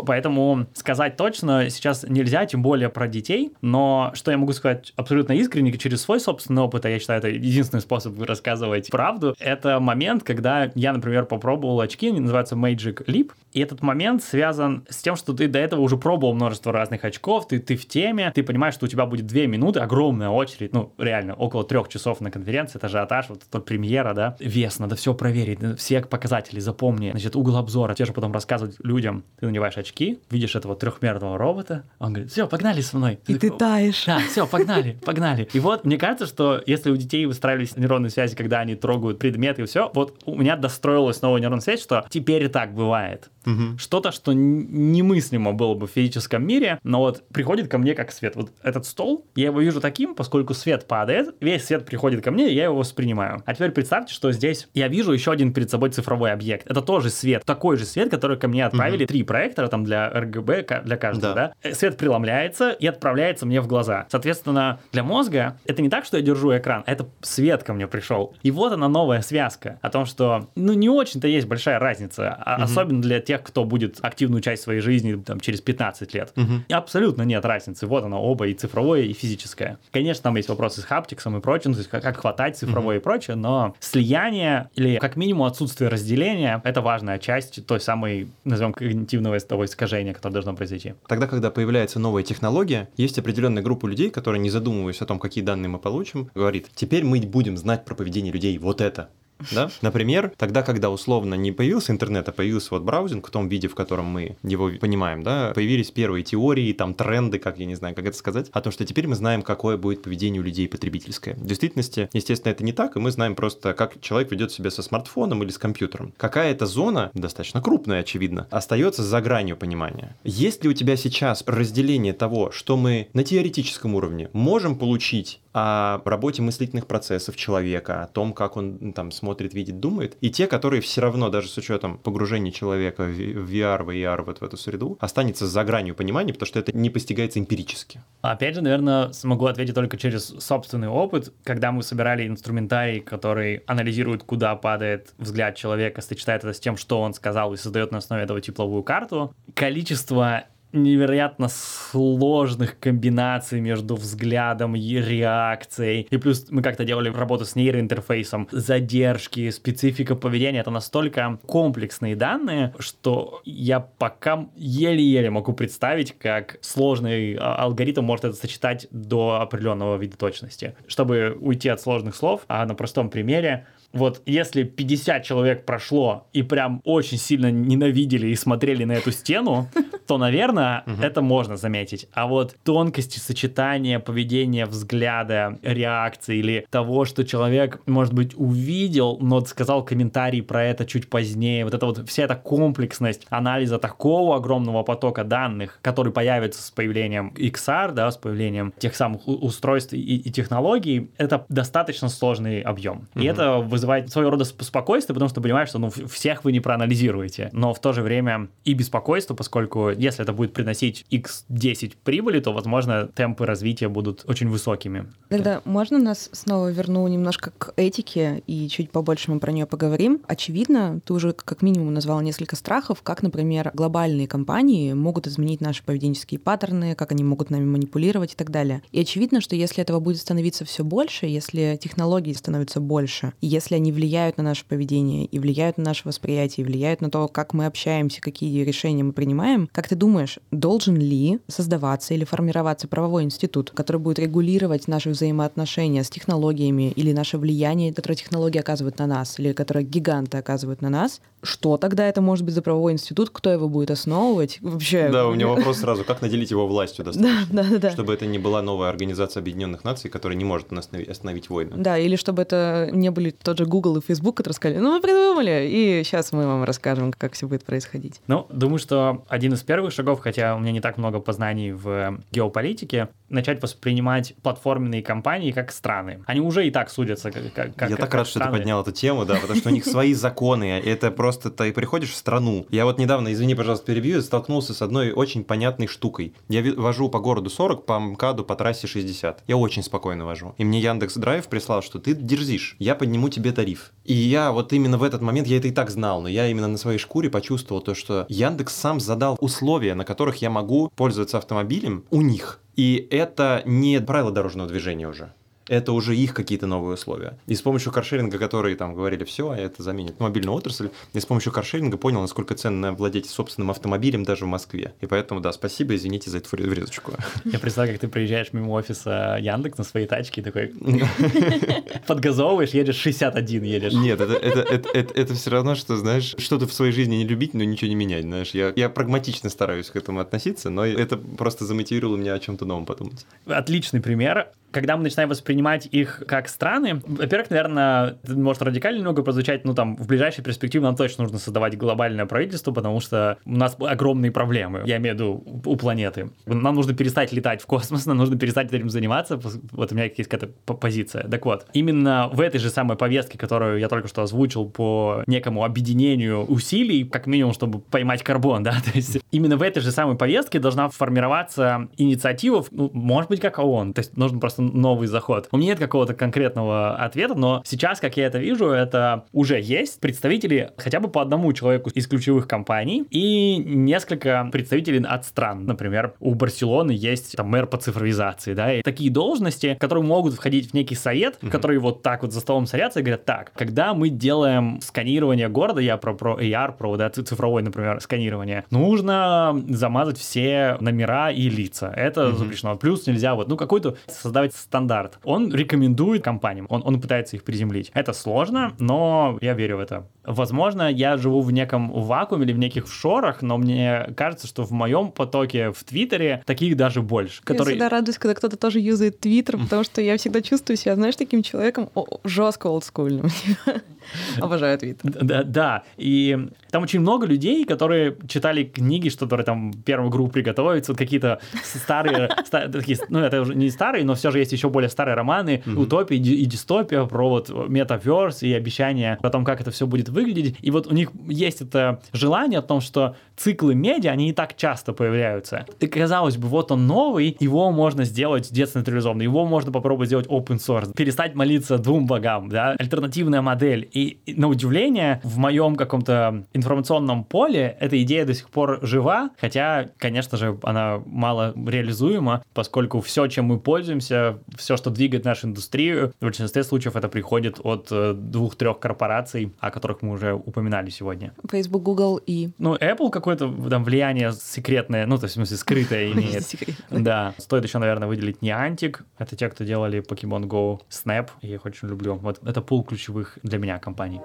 Поэтому сказать точно сейчас нельзя, тем более про детей. Но что я могу сказать абсолютно искренне через свой собственный опыт, а я считаю, это единственный способ рассказывать правду, это момент, когда я, например, попробовал очки, они называются Magic Leap, и этот момент связан с тем, что ты до этого уже пробовал множество разных очков, ты ты, в теме, ты понимаешь, что у тебя будет две минуты, огромная очередь, ну, реально, около трех часов на конференции, это ажиотаж, вот это премьера, да, вес, надо все проверить, все показатели запомни, значит, угол обзора, те же потом рассказывать людям, ты надеваешь очки, видишь этого трехмерного робота, он говорит, все, погнали со мной. И ты, ты таешь. Да, все, погнали, погнали. И вот, мне кажется, что если у детей выстраивались нейронные связи, когда они трогают предметы и все, вот у меня достроилась новая нейронная связь, что теперь и так бывает. Угу. Что-то, что немыслимо было бы в физическом мире, но вот приходит ко мне как свет. Вот этот стол, я его вижу таким, поскольку свет падает, весь свет приходит ко мне, и я его воспринимаю. А теперь представьте, что здесь я вижу еще один перед собой цифровой объект. Это тоже свет, такой же свет, который ко мне отправили угу. три проектора там для RGB, для каждого, да. да? Э, свет преломляется и отправляется мне в глаза. Соответственно, для мозга это не так, что я держу экран, а это свет ко мне пришел. И вот она новая связка о том, что ну не очень-то есть большая разница, угу. особенно для тех, кто будет активную часть своей жизни там, через 15 лет. И абсолютно нет разницы. Вот она оба, и цифровое, и физическое. Конечно, там есть вопросы с хаптиксом и прочим, то есть как, как хватать цифровое угу. и прочее, но слияние или как минимум отсутствие разделения — это важная часть той самой, назовем, когнитивного того искажения, которое должно произойти. Тогда, когда появляется новая технология, есть определенная группа людей, которые, не задумываясь о том, какие данные мы получим, говорит, теперь мы будем знать про поведение людей вот это да? Например, тогда, когда условно не появился интернет, а появился вот браузинг в том виде, в котором мы его понимаем, да, появились первые теории, там тренды, как я не знаю, как это сказать, о том, что теперь мы знаем, какое будет поведение у людей потребительское. В действительности, естественно, это не так, и мы знаем просто, как человек ведет себя со смартфоном или с компьютером. Какая-то зона, достаточно крупная, очевидно, остается за гранью понимания. Есть ли у тебя сейчас разделение того, что мы на теоретическом уровне можем получить о работе мыслительных процессов человека, о том, как он там смотрит, видит, думает, и те, которые все равно, даже с учетом погружения человека в VR, в AR, вот в эту среду, останется за гранью понимания, потому что это не постигается эмпирически. Опять же, наверное, смогу ответить только через собственный опыт. Когда мы собирали инструментарий, который анализирует, куда падает взгляд человека, сочетает это с тем, что он сказал, и создает на основе этого тепловую карту, количество невероятно сложных комбинаций между взглядом и реакцией. И плюс мы как-то делали работу с нейроинтерфейсом, задержки, специфика поведения. Это настолько комплексные данные, что я пока еле-еле могу представить, как сложный а, алгоритм может это сочетать до определенного вида точности. Чтобы уйти от сложных слов, а на простом примере, вот если 50 человек прошло и прям очень сильно ненавидели и смотрели на эту стену, то, наверное, это можно заметить. А вот тонкости сочетания поведения, взгляда, реакции или того, что человек, может быть, увидел, но сказал комментарий про это чуть позднее, вот это вот вся эта комплексность анализа такого огромного потока данных, который появится с появлением XR, да, с появлением тех самых устройств и, и технологий, это достаточно сложный объем. И это вызывает своего рода спокойствие, потому что понимаешь, что ну, всех вы не проанализируете, но в то же время и беспокойство, поскольку если это будет приносить x10 прибыли, то, возможно, темпы развития будут очень высокими. Тогда можно нас снова верну немножко к этике и чуть побольше мы про нее поговорим. Очевидно, ты уже как минимум назвал несколько страхов, как, например, глобальные компании могут изменить наши поведенческие паттерны, как они могут нами манипулировать и так далее. И очевидно, что если этого будет становиться все больше, если технологии становятся больше, если если они влияют на наше поведение и влияют на наше восприятие, и влияют на то, как мы общаемся, какие решения мы принимаем, как ты думаешь, должен ли создаваться или формироваться правовой институт, который будет регулировать наши взаимоотношения с технологиями или наше влияние, которое технологии оказывают на нас, или которое гиганты оказывают на нас? Что тогда это может быть за правовой институт? Кто его будет основывать? Вообще... Да, у меня вопрос сразу, как наделить его властью достаточно, Да, да, да. чтобы это не была новая организация Объединенных Наций, которая не может остановить, остановить войны. Да, или чтобы это не были тот же Google и Facebook, которые сказали, ну мы придумали, и сейчас мы вам расскажем, как все будет происходить. Ну, думаю, что один из первых шагов, хотя у меня не так много познаний в геополитике, начать воспринимать платформенные компании как страны. Они уже и так судятся как, как Я как так рад, что ты страны. поднял эту тему, да, потому что у них свои законы, это просто ты приходишь в страну. Я вот недавно, извини, пожалуйста, перебью, столкнулся с одной очень понятной штукой. Я вожу по городу 40, по МКАДу по трассе 60. Я очень спокойно вожу. И мне Яндекс Драйв прислал, что ты дерзишь, я подниму тебе тариф. И я вот именно в этот момент, я это и так знал, но я именно на своей шкуре почувствовал то, что Яндекс сам задал условия, на которых я могу пользоваться автомобилем у них. И это не правила дорожного движения уже. Это уже их какие-то новые условия. И с помощью каршеринга, которые там говорили, все, это заменит мобильную отрасль, я с помощью каршеринга понял, насколько ценно владеть собственным автомобилем даже в Москве. И поэтому, да, спасибо, извините за эту врезочку. Я представляю, как ты приезжаешь мимо офиса Яндекс на своей тачке и такой подгазовываешь, едешь 61 едешь. Нет, это, это, это, это, это все равно, что, знаешь, что-то в своей жизни не любить, но ничего не менять, знаешь. Я, я прагматично стараюсь к этому относиться, но это просто замотивировало меня о чем-то новом подумать. Отличный пример. Когда мы начинаем воспринимать их как страны, во-первых, наверное, может радикально немного прозвучать, ну там, в ближайшей перспективе нам точно нужно создавать глобальное правительство, потому что у нас огромные проблемы, я имею в виду у планеты. Нам нужно перестать летать в космос, нам нужно перестать этим заниматься, вот у меня есть какая-то позиция. Так вот, именно в этой же самой повестке, которую я только что озвучил по некому объединению усилий, как минимум, чтобы поймать карбон, да, то есть именно в этой же самой повестке должна формироваться инициатива, ну, может быть, как ООН, то есть нужен просто новый заход. У меня нет какого-то конкретного ответа, но сейчас, как я это вижу, это уже есть представители хотя бы по одному человеку из ключевых компаний и несколько представителей от стран. Например, у Барселоны есть там мэр по цифровизации, да, и такие должности, которые могут входить в некий совет, которые вот так вот за столом садятся и говорят, так, когда мы делаем сканирование города, я про, про AR, про да, цифровое, например, сканирование, нужно замазать все номера и лица. Это запрещено. Плюс нельзя вот, ну, какой-то создавать стандарт. Он рекомендует компаниям, он, он пытается их приземлить. Это сложно, но я верю в это. Возможно, я живу в неком вакууме или в неких шорах, но мне кажется, что в моем потоке в Твиттере таких даже больше. Я всегда радуюсь, когда кто-то тоже юзает Твиттер, потому что я всегда чувствую себя, знаешь, таким человеком жестко олдскульным. Обожаю Твиттер. Да, да, и там очень много людей, которые читали книги, что которые там первую группу приготовиться, вот какие-то старые, ста- такие, ну это уже не старые, но все же есть еще более старые романы, утопия и ди- и дистопия про вот метаверс и обещания о том, как это все будет выглядеть. И вот у них есть это желание о том, что циклы медиа, они не так часто появляются. И казалось бы, вот он новый, его можно сделать децентрализованно, его можно попробовать сделать open source, перестать молиться двум богам, да, альтернативная модель. И и на удивление, в моем каком-то информационном поле эта идея до сих пор жива, хотя, конечно же, она мало реализуема, поскольку все, чем мы пользуемся, все, что двигает нашу индустрию, в большинстве случаев это приходит от э, двух-трех корпораций, о которых мы уже упоминали сегодня. Facebook, Google и... Ну, Apple какое-то там влияние секретное, ну, то есть, в смысле, скрытое имеет. Да. Стоит еще, наверное, выделить Niantic. Это те, кто делали Pokemon Go, Snap. Я их очень люблю. Вот это пул ключевых для меня компаний.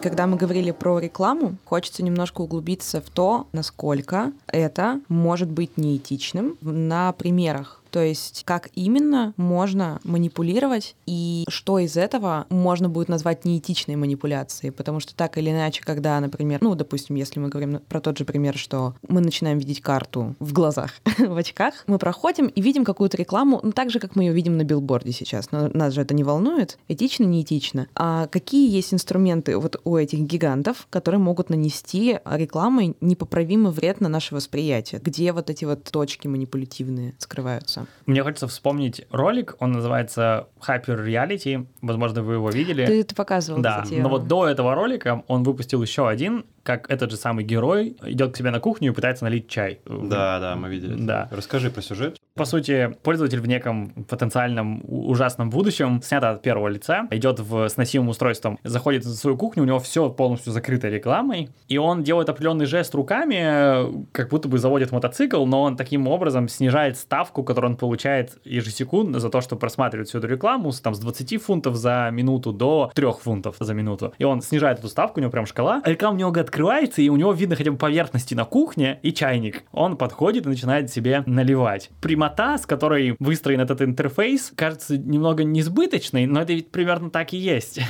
Когда мы говорили про рекламу, хочется немножко углубиться в то, насколько это может быть неэтичным на примерах. То есть, как именно можно манипулировать и что из этого можно будет назвать неэтичной манипуляцией. Потому что так или иначе, когда, например, ну, допустим, если мы говорим про тот же пример, что мы начинаем видеть карту в глазах, в очках, мы проходим и видим какую-то рекламу, ну, так же, как мы ее видим на билборде сейчас. Но нас же это не волнует, этично, неэтично. А какие есть инструменты вот у этих гигантов, которые могут нанести рекламой непоправимый вред на наше восприятие? Где вот эти вот точки манипулятивные скрываются? Мне хочется вспомнить ролик, он называется Hyper Reality, возможно, вы его видели. Ты, ты показывал, Да, кстати, но вот до этого ролика он выпустил еще один, как этот же самый герой идет к себе на кухню и пытается налить чай. Да, да, мы видели. Да. Расскажи про сюжет. По сути, пользователь в неком потенциальном ужасном будущем, снято от первого лица, идет в, с носимым устройством, заходит в свою кухню, у него все полностью закрыто рекламой, и он делает определенный жест руками, как будто бы заводит мотоцикл, но он таким образом снижает ставку, которую он получает ежесекундно за то, что просматривает всю эту рекламу, там, с 20 фунтов за минуту до 3 фунтов за минуту. И он снижает эту ставку, у него прям шкала, а реклама немного открывается, и у него видно хотя бы поверхности на кухне и чайник. Он подходит и начинает себе наливать. Прямота, с которой выстроен этот интерфейс, кажется немного несбыточной, но это ведь примерно так и есть.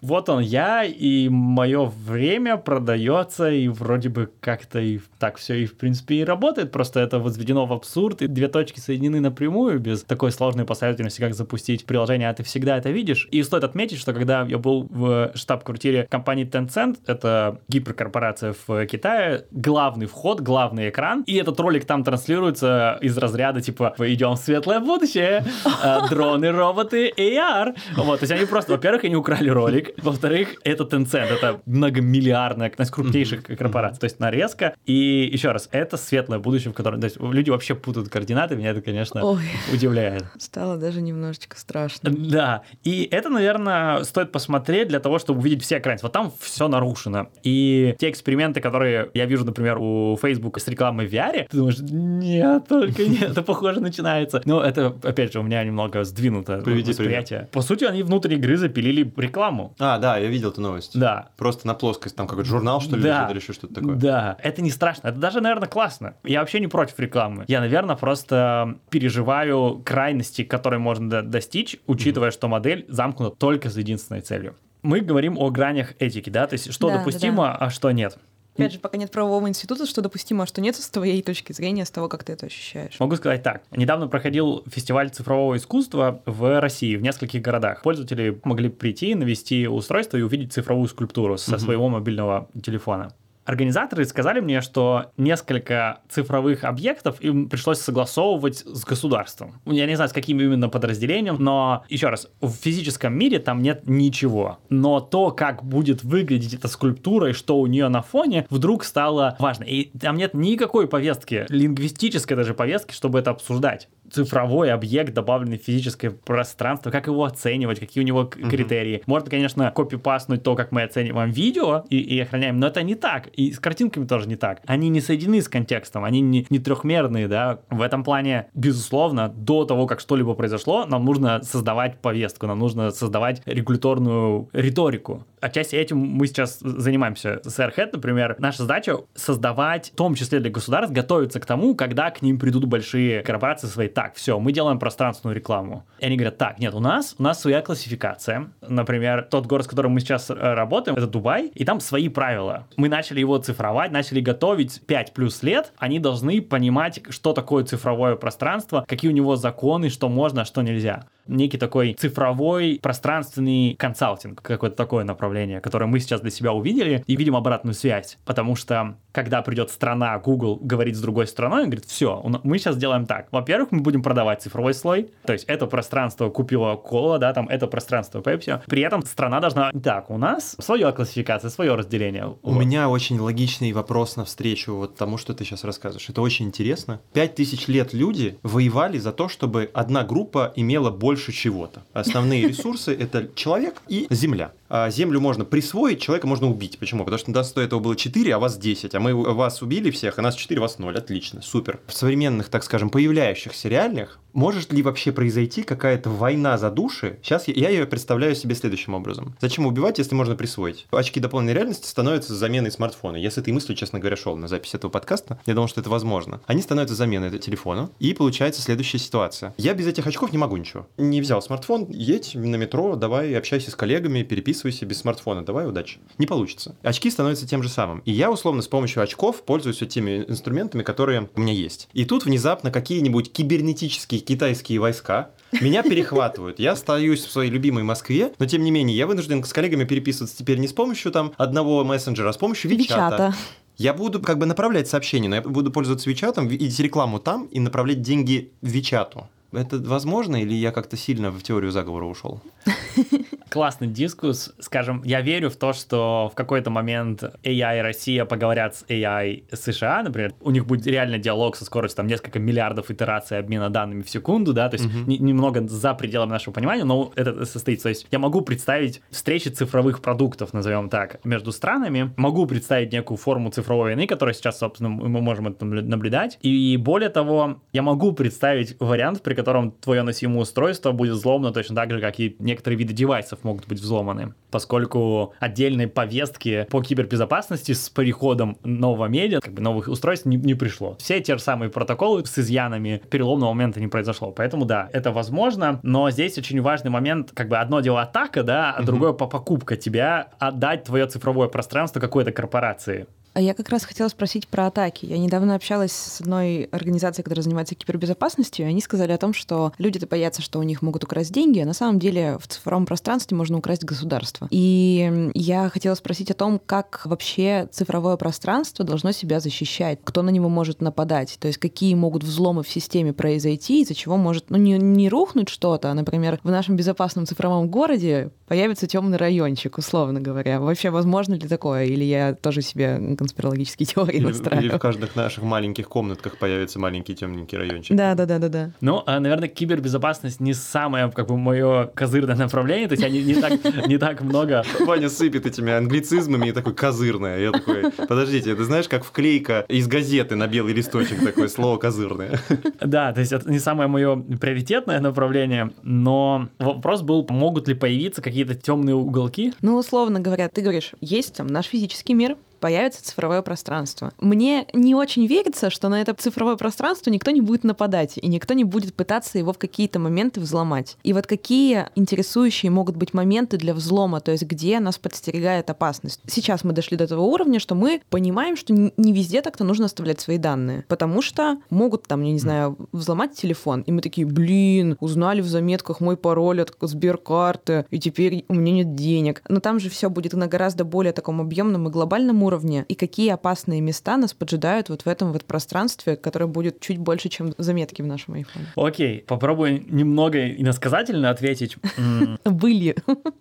Вот он я, и мое время продается, и вроде бы как-то и так все и в принципе и работает, просто это возведено в абсурд, и две точки соединены напрямую, без такой сложной последовательности, как запустить приложение, а ты всегда это видишь. И стоит отметить, что когда я был в штаб-квартире компании Tencent, это гиперкорпорация в Китае, главный вход, главный экран, и этот ролик там транслируется из разряда типа «Мы идем в светлое будущее, а, дроны, роботы, AR». Вот, то есть они просто, во-первых, они украли ролик, во-вторых, это Tencent, это многомиллиардная, одна из крупнейших корпораций, то есть нарезка. И еще раз, это светлое будущее, в котором то есть, люди вообще путают координаты, меня это, конечно, Ой. удивляет. Стало даже немножечко страшно. Да, и это, наверное, стоит посмотреть для того, чтобы увидеть все экраны. Вот там все нарушено. И те эксперименты, которые я вижу, например, у Facebook с рекламой в VR, ты думаешь, нет, только нет, это похоже начинается. Но это, опять же, у меня немного сдвинуто Приведи восприятие. По сути, они внутрь игры запилили рекламу. А, да, я видел эту новость. Да. Просто на плоскость, там какой-то журнал, что ли, Да. лежит или еще что-то такое. Да, это не страшно, это даже, наверное, классно. Я вообще не против рекламы. Я, наверное, просто переживаю крайности, которые можно до- достичь, учитывая, что модель замкнута только с единственной целью. Мы говорим о гранях этики, да, то есть что Да, да, допустимо, а что нет. Опять же, пока нет правового института, что допустимо, а что нет с твоей точки зрения, с того, как ты это ощущаешь. Могу сказать так. Недавно проходил фестиваль цифрового искусства в России, в нескольких городах. Пользователи могли прийти, навести устройство и увидеть цифровую скульптуру со своего мобильного телефона. Организаторы сказали мне, что несколько цифровых объектов им пришлось согласовывать с государством. Я не знаю, с каким именно подразделением, но, еще раз, в физическом мире там нет ничего. Но то, как будет выглядеть эта скульптура и что у нее на фоне, вдруг стало важно. И там нет никакой повестки, лингвистической даже повестки, чтобы это обсуждать. Цифровой объект, добавленный в физическое пространство, как его оценивать, какие у него к- критерии. Можно, конечно, копипастнуть то, как мы оцениваем видео и, и охраняем, но это не так. И с картинками тоже не так. Они не соединены с контекстом, они не, не трехмерные, да. В этом плане, безусловно, до того, как что-либо произошло, нам нужно создавать повестку, нам нужно создавать регуляторную риторику. Отчасти этим мы сейчас занимаемся. С Airhead, например, наша задача создавать, в том числе для государств, готовиться к тому, когда к ним придут большие корпорации свои. Так, все, мы делаем пространственную рекламу. И они говорят, так, нет, у нас, у нас своя классификация. Например, тот город, с которым мы сейчас э, работаем, это Дубай, и там свои правила. Мы начали его цифровать, начали готовить 5 плюс лет. Они должны понимать, что такое цифровое пространство, какие у него законы, что можно, а что нельзя. Некий такой цифровой пространственный консалтинг, какое-то такое направление, которое мы сейчас для себя увидели и видим обратную связь. Потому что, когда придет страна, Google говорит с другой страной, он говорит, все, мы сейчас делаем так. Во-первых, мы будем продавать цифровой слой, то есть это пространство купила кола, да, там это пространство Pepsi. При этом страна должна, так, у нас своя классификация, свое разделение. У Вот. меня очень логичный вопрос навстречу вот тому, что ты сейчас рассказываешь. Это очень интересно. Пять тысяч лет люди воевали за то, чтобы одна группа имела больше чего-то. Основные ресурсы — это человек и земля. А землю можно присвоить, человека можно убить. Почему? Потому что нас до этого было 4, а вас 10. А мы вас убили всех, а нас 4, вас 0. Отлично, супер. В современных, так скажем, появляющихся реальных, может ли вообще произойти какая-то война за души? Сейчас я, я ее представляю себе следующим образом. Зачем убивать, если можно присвоить? Очки дополненной реальности становятся заменой смартфона. Я с этой мыслью, честно говоря, шел на запись этого подкаста. Я думал, что это возможно. Они становятся заменой телефона. И получается следующая ситуация. Я без этих очков не могу ничего. Не взял смартфон, едь на метро, давай общайся с коллегами, переписывайся без смартфона, давай удачи. Не получится. Очки становятся тем же самым. И я, условно, с помощью очков пользуюсь вот теми инструментами, которые у меня есть. И тут внезапно какие-нибудь кибернетические китайские войска меня перехватывают. Я остаюсь в своей любимой Москве, но тем не менее я вынужден с коллегами переписываться теперь не с помощью там одного мессенджера, а с помощью Вичата. Вичата. Я буду как бы направлять сообщения, но я буду пользоваться Вичатом, видеть рекламу там и направлять деньги Вичату. Это возможно или я как-то сильно в теорию заговора ушел? Классный дискус. Скажем, я верю в то, что в какой-то момент AI Россия поговорят с AI США, например, у них будет реально диалог со скоростью там несколько миллиардов итераций обмена данными в секунду, да, то есть uh-huh. не, немного за пределами нашего понимания, но это состоится. То есть я могу представить встречи цифровых продуктов, назовем так, между странами, могу представить некую форму цифровой войны, которая сейчас, собственно, мы можем это наблюдать. И более того, я могу представить вариант, при котором твое носимое устройство будет взломано точно так же, как и некоторые виды девайсов могут быть взломаны, поскольку отдельные повестки по кибербезопасности с переходом нового медиа, как бы новых устройств не, не пришло. Все те же самые протоколы с изъянами переломного момента не произошло. Поэтому да, это возможно, но здесь очень важный момент, как бы одно дело атака, да, а другое по покупка тебя отдать твое цифровое пространство какой-то корпорации. А я как раз хотела спросить про атаки. Я недавно общалась с одной организацией, которая занимается кибербезопасностью, и они сказали о том, что люди-то боятся, что у них могут украсть деньги, а на самом деле в цифровом пространстве можно украсть государство. И я хотела спросить о том, как вообще цифровое пространство должно себя защищать, кто на него может нападать, то есть какие могут взломы в системе произойти, из-за чего может, ну, не, не рухнуть что-то, а, например, в нашем безопасном цифровом городе появится темный райончик, условно говоря. Вообще, возможно ли такое? Или я тоже себе конспирологические теории или, настраиваю? Или в каждых наших маленьких комнатках появится маленький темненький райончик. Да, да, да, да, да. Ну, а, наверное, кибербезопасность не самое, как бы, мое козырное направление, то есть я не, не, так, не так много... Ваня сыпет этими англицизмами и такой козырное. Я такой, подождите, это знаешь, как вклейка из газеты на белый листочек такое слово козырное. Да, то есть это не самое мое приоритетное направление, но вопрос был, могут ли появиться какие какие-то темные уголки? Ну, условно говоря, ты говоришь, есть там наш физический мир, появится цифровое пространство. Мне не очень верится, что на это цифровое пространство никто не будет нападать, и никто не будет пытаться его в какие-то моменты взломать. И вот какие интересующие могут быть моменты для взлома, то есть где нас подстерегает опасность. Сейчас мы дошли до этого уровня, что мы понимаем, что не везде так-то нужно оставлять свои данные, потому что могут там, я не знаю, взломать телефон, и мы такие, блин, узнали в заметках мой пароль от Сберкарты, и теперь у меня нет денег. Но там же все будет на гораздо более таком объемном и глобальном уровне, и какие опасные места нас поджидают вот в этом вот пространстве, которое будет чуть больше, чем заметки в нашем айфоне. Окей, попробую немного иносказательно ответить. Были.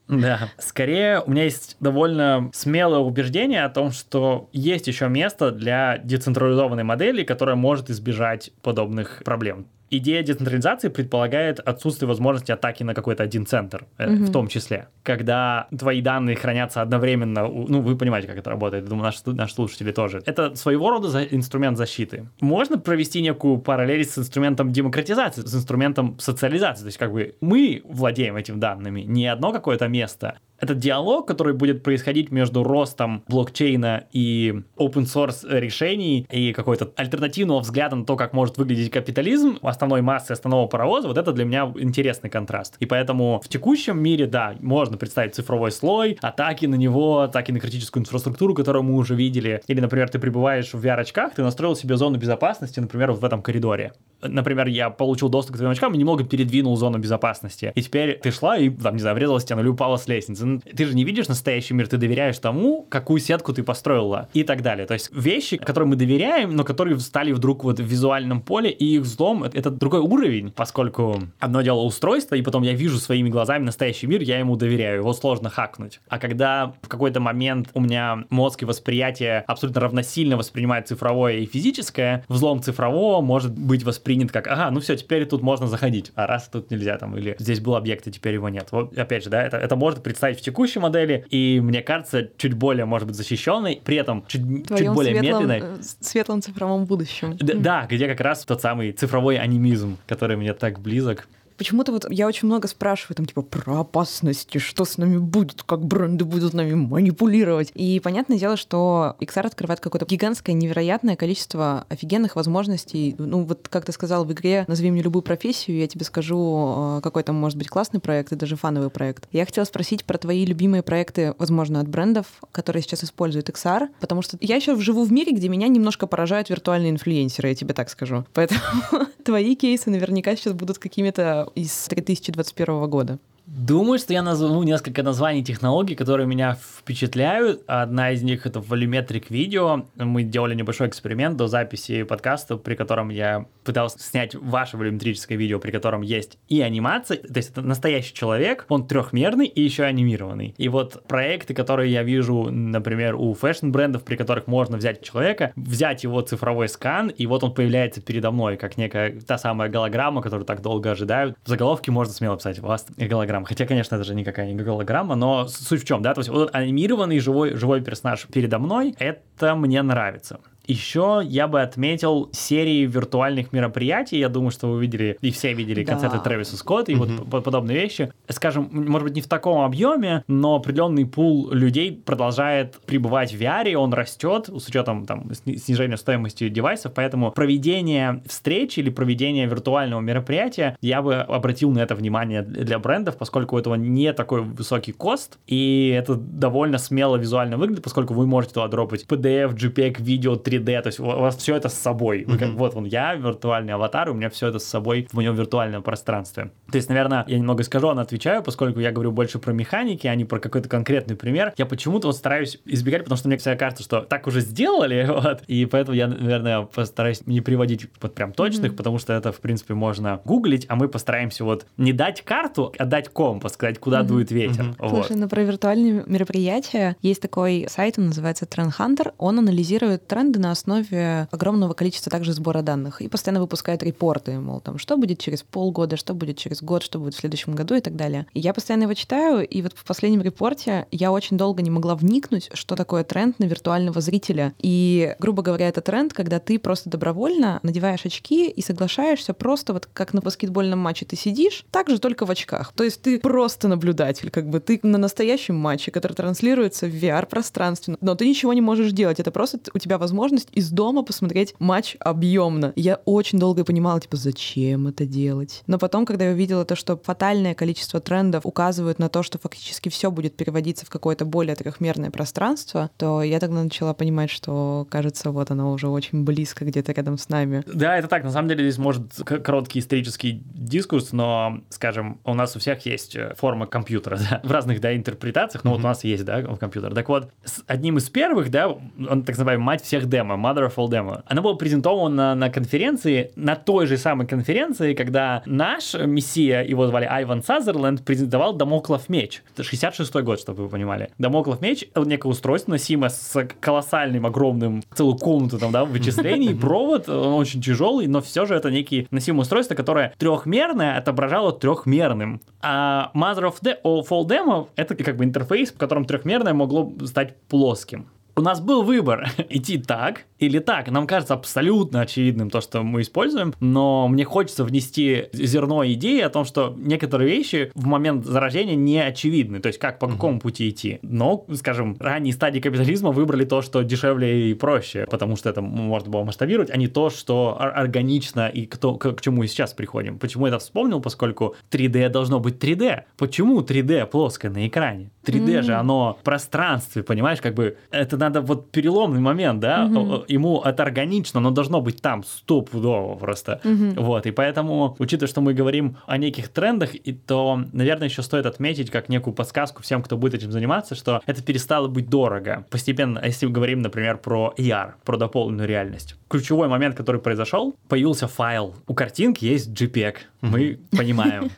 Да. Скорее, у меня есть довольно смелое убеждение о том, что есть еще место для децентрализованной модели, которая может избежать подобных проблем идея децентрализации предполагает отсутствие возможности атаки на какой-то один центр, mm-hmm. в том числе. Когда твои данные хранятся одновременно, ну, вы понимаете, как это работает, думаю, наши, наши слушатели тоже. Это своего рода за, инструмент защиты. Можно провести некую параллель с инструментом демократизации, с инструментом социализации. То есть, как бы мы владеем этим данными, не одно какое-то место, этот диалог, который будет происходить между ростом блокчейна и open source решений и какой-то альтернативного взгляда на то, как может выглядеть капитализм основной массы основного паровоза, вот это для меня интересный контраст. И поэтому в текущем мире, да, можно представить цифровой слой, атаки на него, атаки на критическую инфраструктуру, которую мы уже видели. Или, например, ты пребываешь в VR-очках, ты настроил себе зону безопасности, например, вот в этом коридоре. Например, я получил доступ к твоим очкам и немного передвинул зону безопасности. И теперь ты шла и, там, не знаю, врезалась стену или упала с лестницы ты же не видишь настоящий мир, ты доверяешь тому, какую сетку ты построила и так далее. То есть вещи, которым мы доверяем, но которые стали вдруг вот в визуальном поле, и их взлом — это другой уровень, поскольку одно дело устройство, и потом я вижу своими глазами настоящий мир, я ему доверяю, его сложно хакнуть. А когда в какой-то момент у меня мозг и восприятие абсолютно равносильно воспринимает цифровое и физическое, взлом цифрового может быть воспринят как, ага, ну все, теперь тут можно заходить, а раз тут нельзя там, или здесь был объект, и теперь его нет. Вот опять же, да, это, это может представить в текущей модели, и мне кажется, чуть более, может быть, защищенной, при этом чуть, чуть более светлом, медленной. Э, светлом цифровом будущем. Да, да, где как раз тот самый цифровой анимизм, который мне так близок. Почему-то вот я очень много спрашиваю, там, типа, про опасности, что с нами будет, как бренды будут нами манипулировать. И понятное дело, что XR открывает какое-то гигантское, невероятное количество офигенных возможностей. Ну, вот как ты сказал, в игре назови мне любую профессию, я тебе скажу, э, какой там может быть классный проект и даже фановый проект. Я хотела спросить про твои любимые проекты, возможно, от брендов, которые сейчас используют XR, потому что я еще живу в мире, где меня немножко поражают виртуальные инфлюенсеры, я тебе так скажу. Поэтому твои кейсы наверняка сейчас будут какими-то из 2021 года. Думаю, что я назову несколько названий технологий, которые меня впечатляют. Одна из них это Volumetric Video. Мы делали небольшой эксперимент до записи подкаста, при котором я пытался снять ваше волюметрическое видео, при котором есть и анимация, то есть это настоящий человек, он трехмерный и еще анимированный. И вот проекты, которые я вижу, например, у фэшн-брендов, при которых можно взять человека, взять его цифровой скан, и вот он появляется передо мной, как некая та самая голограмма, которую так долго ожидают. В заголовке можно смело писать «У вас голограмма». Хотя, конечно, это же никакая не голограмма, но суть в чем, да? То есть вот анимированный живой, живой персонаж передо мной, это мне нравится. Еще я бы отметил серии виртуальных мероприятий. Я думаю, что вы видели, и все видели да. концерты Трэвиса Скотта и mm-hmm. вот подобные вещи. Скажем, может быть, не в таком объеме, но определенный пул людей продолжает пребывать в VR, он растет с учетом там, снижения стоимости девайсов, поэтому проведение встречи или проведение виртуального мероприятия, я бы обратил на это внимание для брендов, поскольку у этого не такой высокий кост, и это довольно смело визуально выглядит, поскольку вы можете туда дропать PDF, JPEG, видео, 3 3D, то есть у вас все это с собой. Вы как, вот он, я, виртуальный аватар, у меня все это с собой в моем виртуальном пространстве. То есть, наверное, я немного скажу, но отвечаю, поскольку я говорю больше про механики, а не про какой-то конкретный пример. Я почему-то вот стараюсь избегать, потому что мне всегда кажется, что так уже сделали, вот, и поэтому я, наверное, постараюсь не приводить вот прям точных, mm-hmm. потому что это, в принципе, можно гуглить, а мы постараемся вот не дать карту, а дать компас, сказать, куда mm-hmm. дует ветер. Mm-hmm. Вот. Слушай, ну про виртуальные мероприятия есть такой сайт, он называется Trend Hunter, он анализирует тренды на основе огромного количества также сбора данных и постоянно выпускает репорты, мол, там, что будет через полгода, что будет через год, что будет в следующем году и так далее. И я постоянно его читаю, и вот в последнем репорте я очень долго не могла вникнуть, что такое тренд на виртуального зрителя. И, грубо говоря, это тренд, когда ты просто добровольно надеваешь очки и соглашаешься просто вот как на баскетбольном матче ты сидишь, так же только в очках. То есть ты просто наблюдатель, как бы ты на настоящем матче, который транслируется в VR-пространстве, но ты ничего не можешь делать. Это просто у тебя возможность возможность из дома посмотреть матч объемно. Я очень долго понимала, типа, зачем это делать? Но потом, когда я увидела то, что фатальное количество трендов указывают на то, что фактически все будет переводиться в какое-то более трехмерное пространство, то я тогда начала понимать, что, кажется, вот оно уже очень близко где-то рядом с нами. Да, это так. На самом деле здесь может короткий исторический дискурс, но, скажем, у нас у всех есть э, форма компьютера да, в разных да, интерпретациях, но mm-hmm. вот у нас есть да, компьютер. Так вот, одним из первых, да, он так называемый мать всех демо, Mother of All Demo. Она была презентована на, конференции, на той же самой конференции, когда наш мессия, его звали Айван Сазерленд, презентовал Дамоклов меч. Это 66 год, чтобы вы понимали. Дамоклов меч — это некое устройство, носимое с колоссальным, огромным, целую комнату там, да, вычислений, провод, он очень тяжелый, но все же это некий носимое устройство, которое трехмерное отображало трехмерным. А Mother of, De- of All Demo — это как бы интерфейс, в котором трехмерное могло стать плоским у нас был выбор идти так или так. Нам кажется абсолютно очевидным то, что мы используем, но мне хочется внести зерно идеи о том, что некоторые вещи в момент заражения не очевидны, то есть как по какому пути идти. Но, скажем, ранние стадии капитализма выбрали то, что дешевле и проще, потому что это можно было масштабировать, а не то, что органично и кто, к, к чему и сейчас приходим. Почему я это вспомнил? Поскольку 3D должно быть 3D. Почему 3D плоское на экране? 3D mm-hmm. же оно в пространстве, понимаешь, как бы это надо вот переломный момент, да, угу. Ему это органично, но должно быть там стопудово просто. Угу. Вот, и поэтому, учитывая, что мы говорим о неких трендах, и то, наверное, еще стоит отметить как некую подсказку всем, кто будет этим заниматься, что это перестало быть дорого. Постепенно, если мы говорим, например, про AR, про дополненную реальность. Ключевой момент, который произошел, появился файл. У картинки есть JPEG, мы понимаем.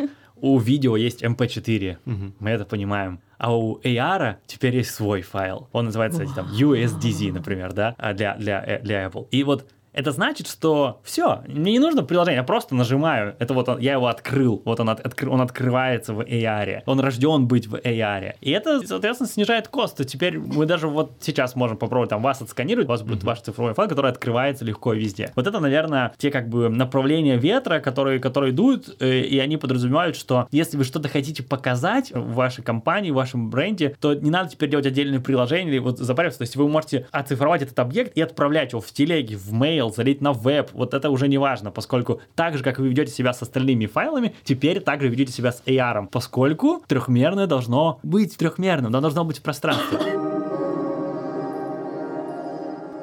У видео есть MP4, мы это понимаем а у AR теперь есть свой файл. Он называется там USDZ, например, да, а для, для, э, для Apple. И вот это значит, что все, мне не нужно приложение, я просто нажимаю. Это вот он, я его открыл, вот он, от, он открывается в AR. Он рожден быть в AR. И это, соответственно, снижает косты. Теперь мы даже вот сейчас можем попробовать там вас отсканировать, у вас будет mm-hmm. ваш цифровой файл, который открывается легко везде. Вот это, наверное, те как бы направления ветра, которые, которые дуют, э, и они подразумевают, что если вы что-то хотите показать в вашей компании, в вашем бренде, то не надо теперь делать отдельное приложение или вот запариваться. То есть вы можете оцифровать этот объект и отправлять его в телеге, в mail, email, залить на веб, вот это уже не важно, поскольку так же, как вы ведете себя с остальными файлами, теперь также ведете себя с AR, поскольку трехмерное должно быть трехмерным, оно должно быть в пространстве.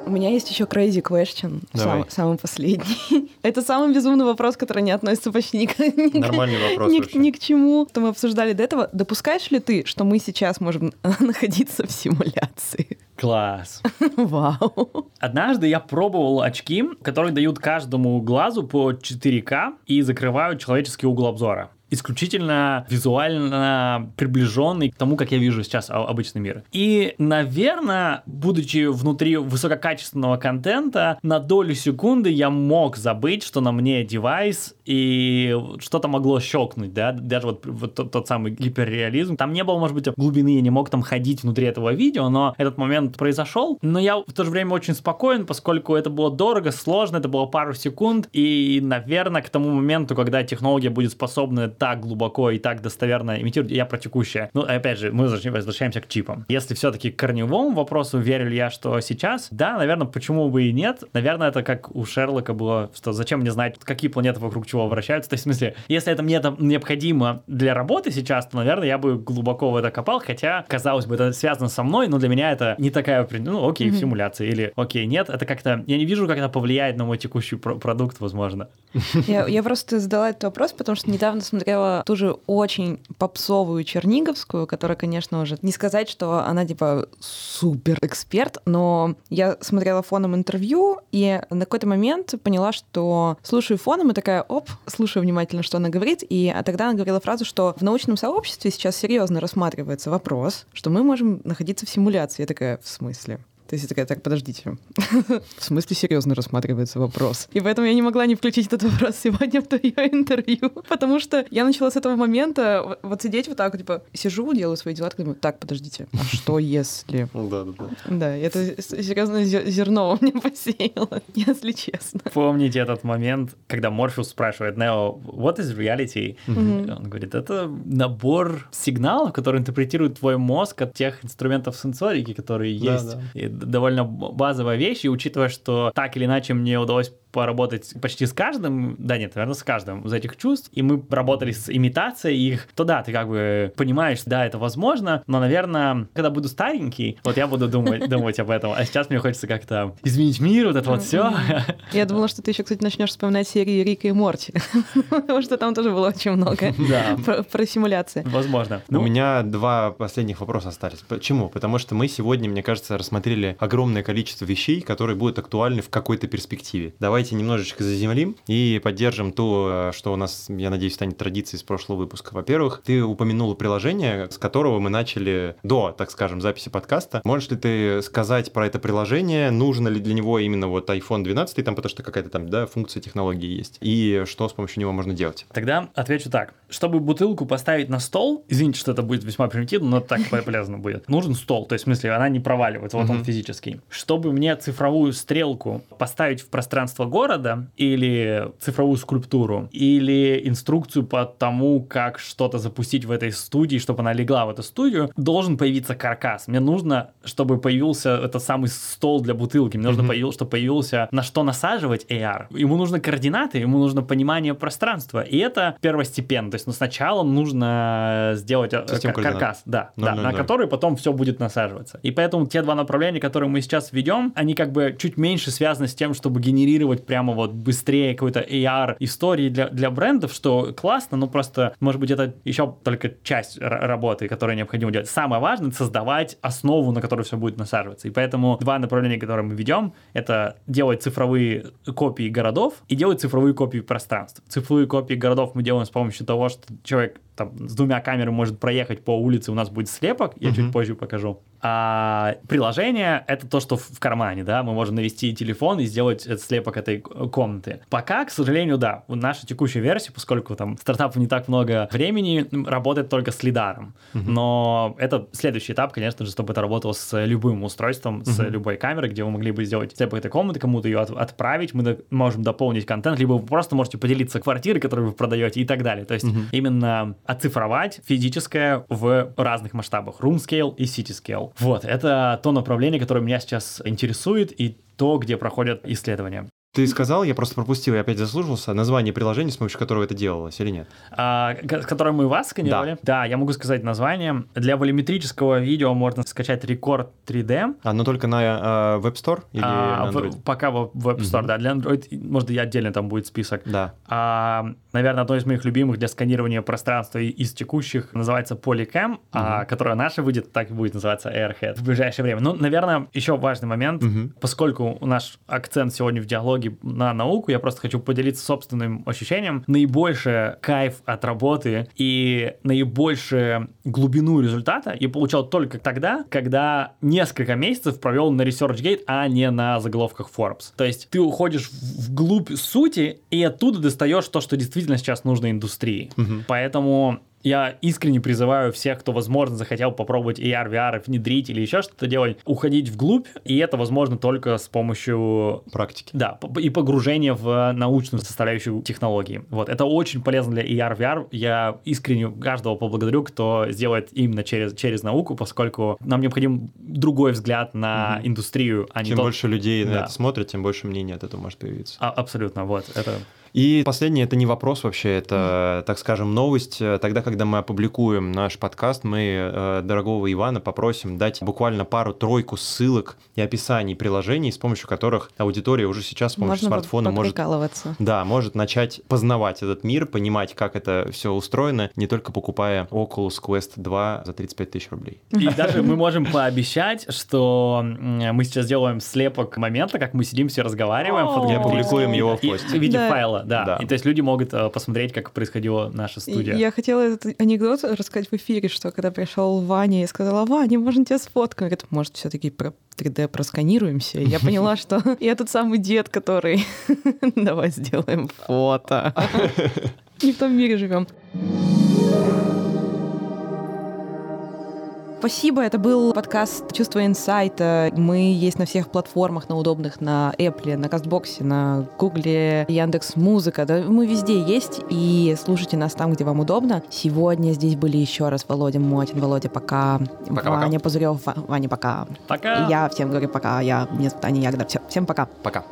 У меня есть еще crazy question, сам- самый последний. Это самый безумный вопрос, который не относится почти ни к, ни к- Нормальный вопрос ни вообще. ни к чему, что мы обсуждали до этого. Допускаешь ли ты, что мы сейчас можем находиться в симуляции? Класс. Вау. Однажды я пробовал очки, которые дают каждому глазу по 4К и закрывают человеческий угол обзора. Исключительно визуально приближенный к тому, как я вижу сейчас обычный мир. И, наверное, будучи внутри высококачественного контента, на долю секунды я мог забыть, что на мне девайс, и что-то могло щелкнуть, да, даже вот, вот тот, тот самый гиперреализм. Там не было, может быть, глубины, я не мог там ходить внутри этого видео, но этот момент произошел. Но я в то же время очень спокоен, поскольку это было дорого, сложно, это было пару секунд, и, наверное, к тому моменту, когда технология будет способна так глубоко и так достоверно имитировать, я про текущее. Ну, опять же, мы возвращаем- возвращаемся к чипам. Если все-таки к корневому вопросу, верю ли я, что сейчас, да, наверное, почему бы и нет. Наверное, это как у Шерлока было, что зачем мне знать, какие планеты вокруг чего вращаются. То есть, в смысле, если это мне там необходимо для работы сейчас, то, наверное, я бы глубоко в это копал, хотя, казалось бы, это связано со мной, но для меня это не такая, ну, окей, в симуляции, или окей, нет, это как-то, я не вижу, как это повлияет на мой текущий про- продукт, возможно. Я, я просто задала этот вопрос, потому что недавно смотрела тоже очень попсовую Черниговскую, которая, конечно, уже не сказать, что она типа супер эксперт, но я смотрела фоном интервью и на какой-то момент поняла, что слушаю фоном и такая, оп, слушаю внимательно, что она говорит, и а тогда она говорила фразу, что в научном сообществе сейчас серьезно рассматривается вопрос, что мы можем находиться в симуляции. Я такая, в смысле? То есть я такая, так, подождите. В смысле серьезно рассматривается вопрос? И поэтому я не могла не включить этот вопрос сегодня в твое интервью, потому что я начала с этого момента вот- сидеть вот так, типа, сижу, делаю свои дела, думаю, так, подождите, а что если? Да, да, да. Да, это с- серьезно зе- зерно у меня посеяло, если честно. Помните этот момент, когда Морфеус спрашивает Нео, what is reality? Мгм. Он говорит, это набор сигналов, который интерпретирует твой мозг от тех инструментов сенсорики, которые Да, есть. да. И д- довольно базовая вещь, и учитывая, что так или иначе мне удалось поработать почти с каждым, да нет, наверное, с каждым из этих чувств, и мы работали с имитацией их, то да, ты как бы понимаешь, да, это возможно, но, наверное, когда буду старенький, вот я буду думать, думать об этом, а сейчас мне хочется как-то изменить мир, вот это вот все. Я думала, что ты еще, кстати, начнешь вспоминать серии Рика и Морти, потому что там тоже было очень много про- про симуляции. возможно. У меня два последних вопроса остались. Почему? Потому что мы сегодня, мне кажется, рассмотрели огромное количество вещей, которые будут актуальны в какой-то перспективе. Давайте немножечко заземлим и поддержим то, что у нас, я надеюсь, станет традицией с прошлого выпуска. Во-первых, ты упомянула приложение, с которого мы начали до, так скажем, записи подкаста. Можешь ли ты сказать про это приложение? Нужно ли для него именно вот iPhone 12, там, потому что какая-то там, да, функция технологии есть? И что с помощью него можно делать? Тогда отвечу так. Чтобы бутылку поставить на стол, извините, что это будет весьма примитивно, но так полезно будет. Нужен стол, то есть в смысле она не проваливается, вот он физический. Чтобы мне цифровую стрелку поставить в пространство города или цифровую скульптуру, или инструкцию по тому, как что-то запустить в этой студии, чтобы она легла в эту студию, должен появиться каркас. Мне нужно, чтобы появился этот самый стол для бутылки, мне нужно, Мгм. появил- чтобы появился на что насаживать AR. Ему нужны координаты, ему нужно понимание пространства, и это первостепенно. То есть, ну, сначала нужно сделать э, координат. каркас, да, да, 000. на который потом все будет насаживаться. И поэтому те два направления, которые мы сейчас ведем, они как бы чуть меньше связаны с тем, чтобы генерировать прямо вот быстрее какой-то AR истории для, для брендов, что классно, но просто, может быть, это еще только часть работы, которую необходимо делать. Самое важное — создавать основу, на которую все будет насаживаться. И поэтому два направления, которые мы ведем, это делать цифровые копии городов и делать цифровые копии пространств. Цифровые копии городов мы делаем с помощью того, что человек там, с двумя камерами может проехать по улице, у нас будет слепок, я Мгм. чуть позже покажу. А приложение — это то, что в кармане, да, мы можем навести телефон и сделать слепок этой комнаты. Пока, к сожалению, да, наша текущая версия, поскольку там стартапу не так много времени, работает только с лидаром. Но это следующий этап, конечно же, чтобы это работало с любым устройством, с Мгм. любой камерой, где вы могли бы сделать слепок этой комнаты, кому-то ее от- отправить, мы до- можем дополнить контент, либо вы просто можете поделиться квартирой, которую вы продаете и так далее. То есть Мгм. именно оцифровать физическое в разных масштабах. Room scale и city scale. Вот, это то направление, которое меня сейчас интересует и то, где проходят исследования. Ты сказал, я просто пропустил, я опять заслушался, название приложения, с помощью которого это делалось, или нет? А, с которым мы вас сканировали? Да. да, я могу сказать название. Для волюметрического видео можно скачать рекорд 3D. А, но только на э, Web Store или а, на Android? В, пока в Web Store, угу. да. Для Android, может, и отдельно там будет список. Да. А, наверное, одно из моих любимых для сканирования пространства из текущих называется Polycam, угу. а, которая наша выйдет, так и будет называться Airhead в ближайшее время. Ну, наверное, еще важный момент, угу. поскольку наш акцент сегодня в диалоге налоги на науку, я просто хочу поделиться собственным ощущением. Наибольший кайф от работы и наибольшую глубину результата я получал только тогда, когда несколько месяцев провел на ResearchGate, а не на заголовках Forbes. То есть ты уходишь вглубь сути и оттуда достаешь то, что действительно сейчас нужно индустрии. Угу. Поэтому я искренне призываю всех, кто, возможно, захотел попробовать AR, VR, внедрить или еще что-то делать, уходить вглубь, и это возможно только с помощью... Практики. Да, и погружения в научную составляющую технологии. Вот, это очень полезно для AR, VR. Я искренне каждого поблагодарю, кто сделает именно через, через науку, поскольку нам необходим другой взгляд на угу. индустрию, а не Чем тот... больше людей да. на это смотрят, тем больше мнений от этого может появиться. А, абсолютно, вот, это... И последнее, это не вопрос вообще, это, так скажем, новость. Тогда, когда мы опубликуем наш подкаст, мы э, дорогого Ивана попросим дать буквально пару-тройку ссылок и описаний приложений, с помощью которых аудитория уже сейчас с помощью Можно смартфона может... Да, может начать познавать этот мир, понимать, как это все устроено, не только покупая Oculus Quest 2 за 35 тысяч рублей. И даже мы можем пообещать, что мы сейчас делаем слепок момента, как мы сидим все разговариваем, и опубликуем его в посте. В виде файла да. да. И то есть люди могут э, посмотреть, как происходила наша студия. Я хотела этот анекдот рассказать в эфире, что когда пришел Ваня, я сказала, Ваня, можно тебя сфоткать? Говорит, может, все-таки про 3D просканируемся. И я поняла, что я тот самый дед, который давай сделаем фото. Не в том мире живем. Спасибо, это был подкаст «Чувство инсайта». Мы есть на всех платформах, на удобных, на Apple, на Кастбоксе, на Гугле, Яндекс Музыка. Да, мы везде есть, и слушайте нас там, где вам удобно. Сегодня здесь были еще раз Володя Мотин. Володя, пока. пока Ваня Пузырев. Ваня, пока. Пока. Я всем говорю пока. Я, меня зовут Аня Ягода. Все, всем пока. Пока.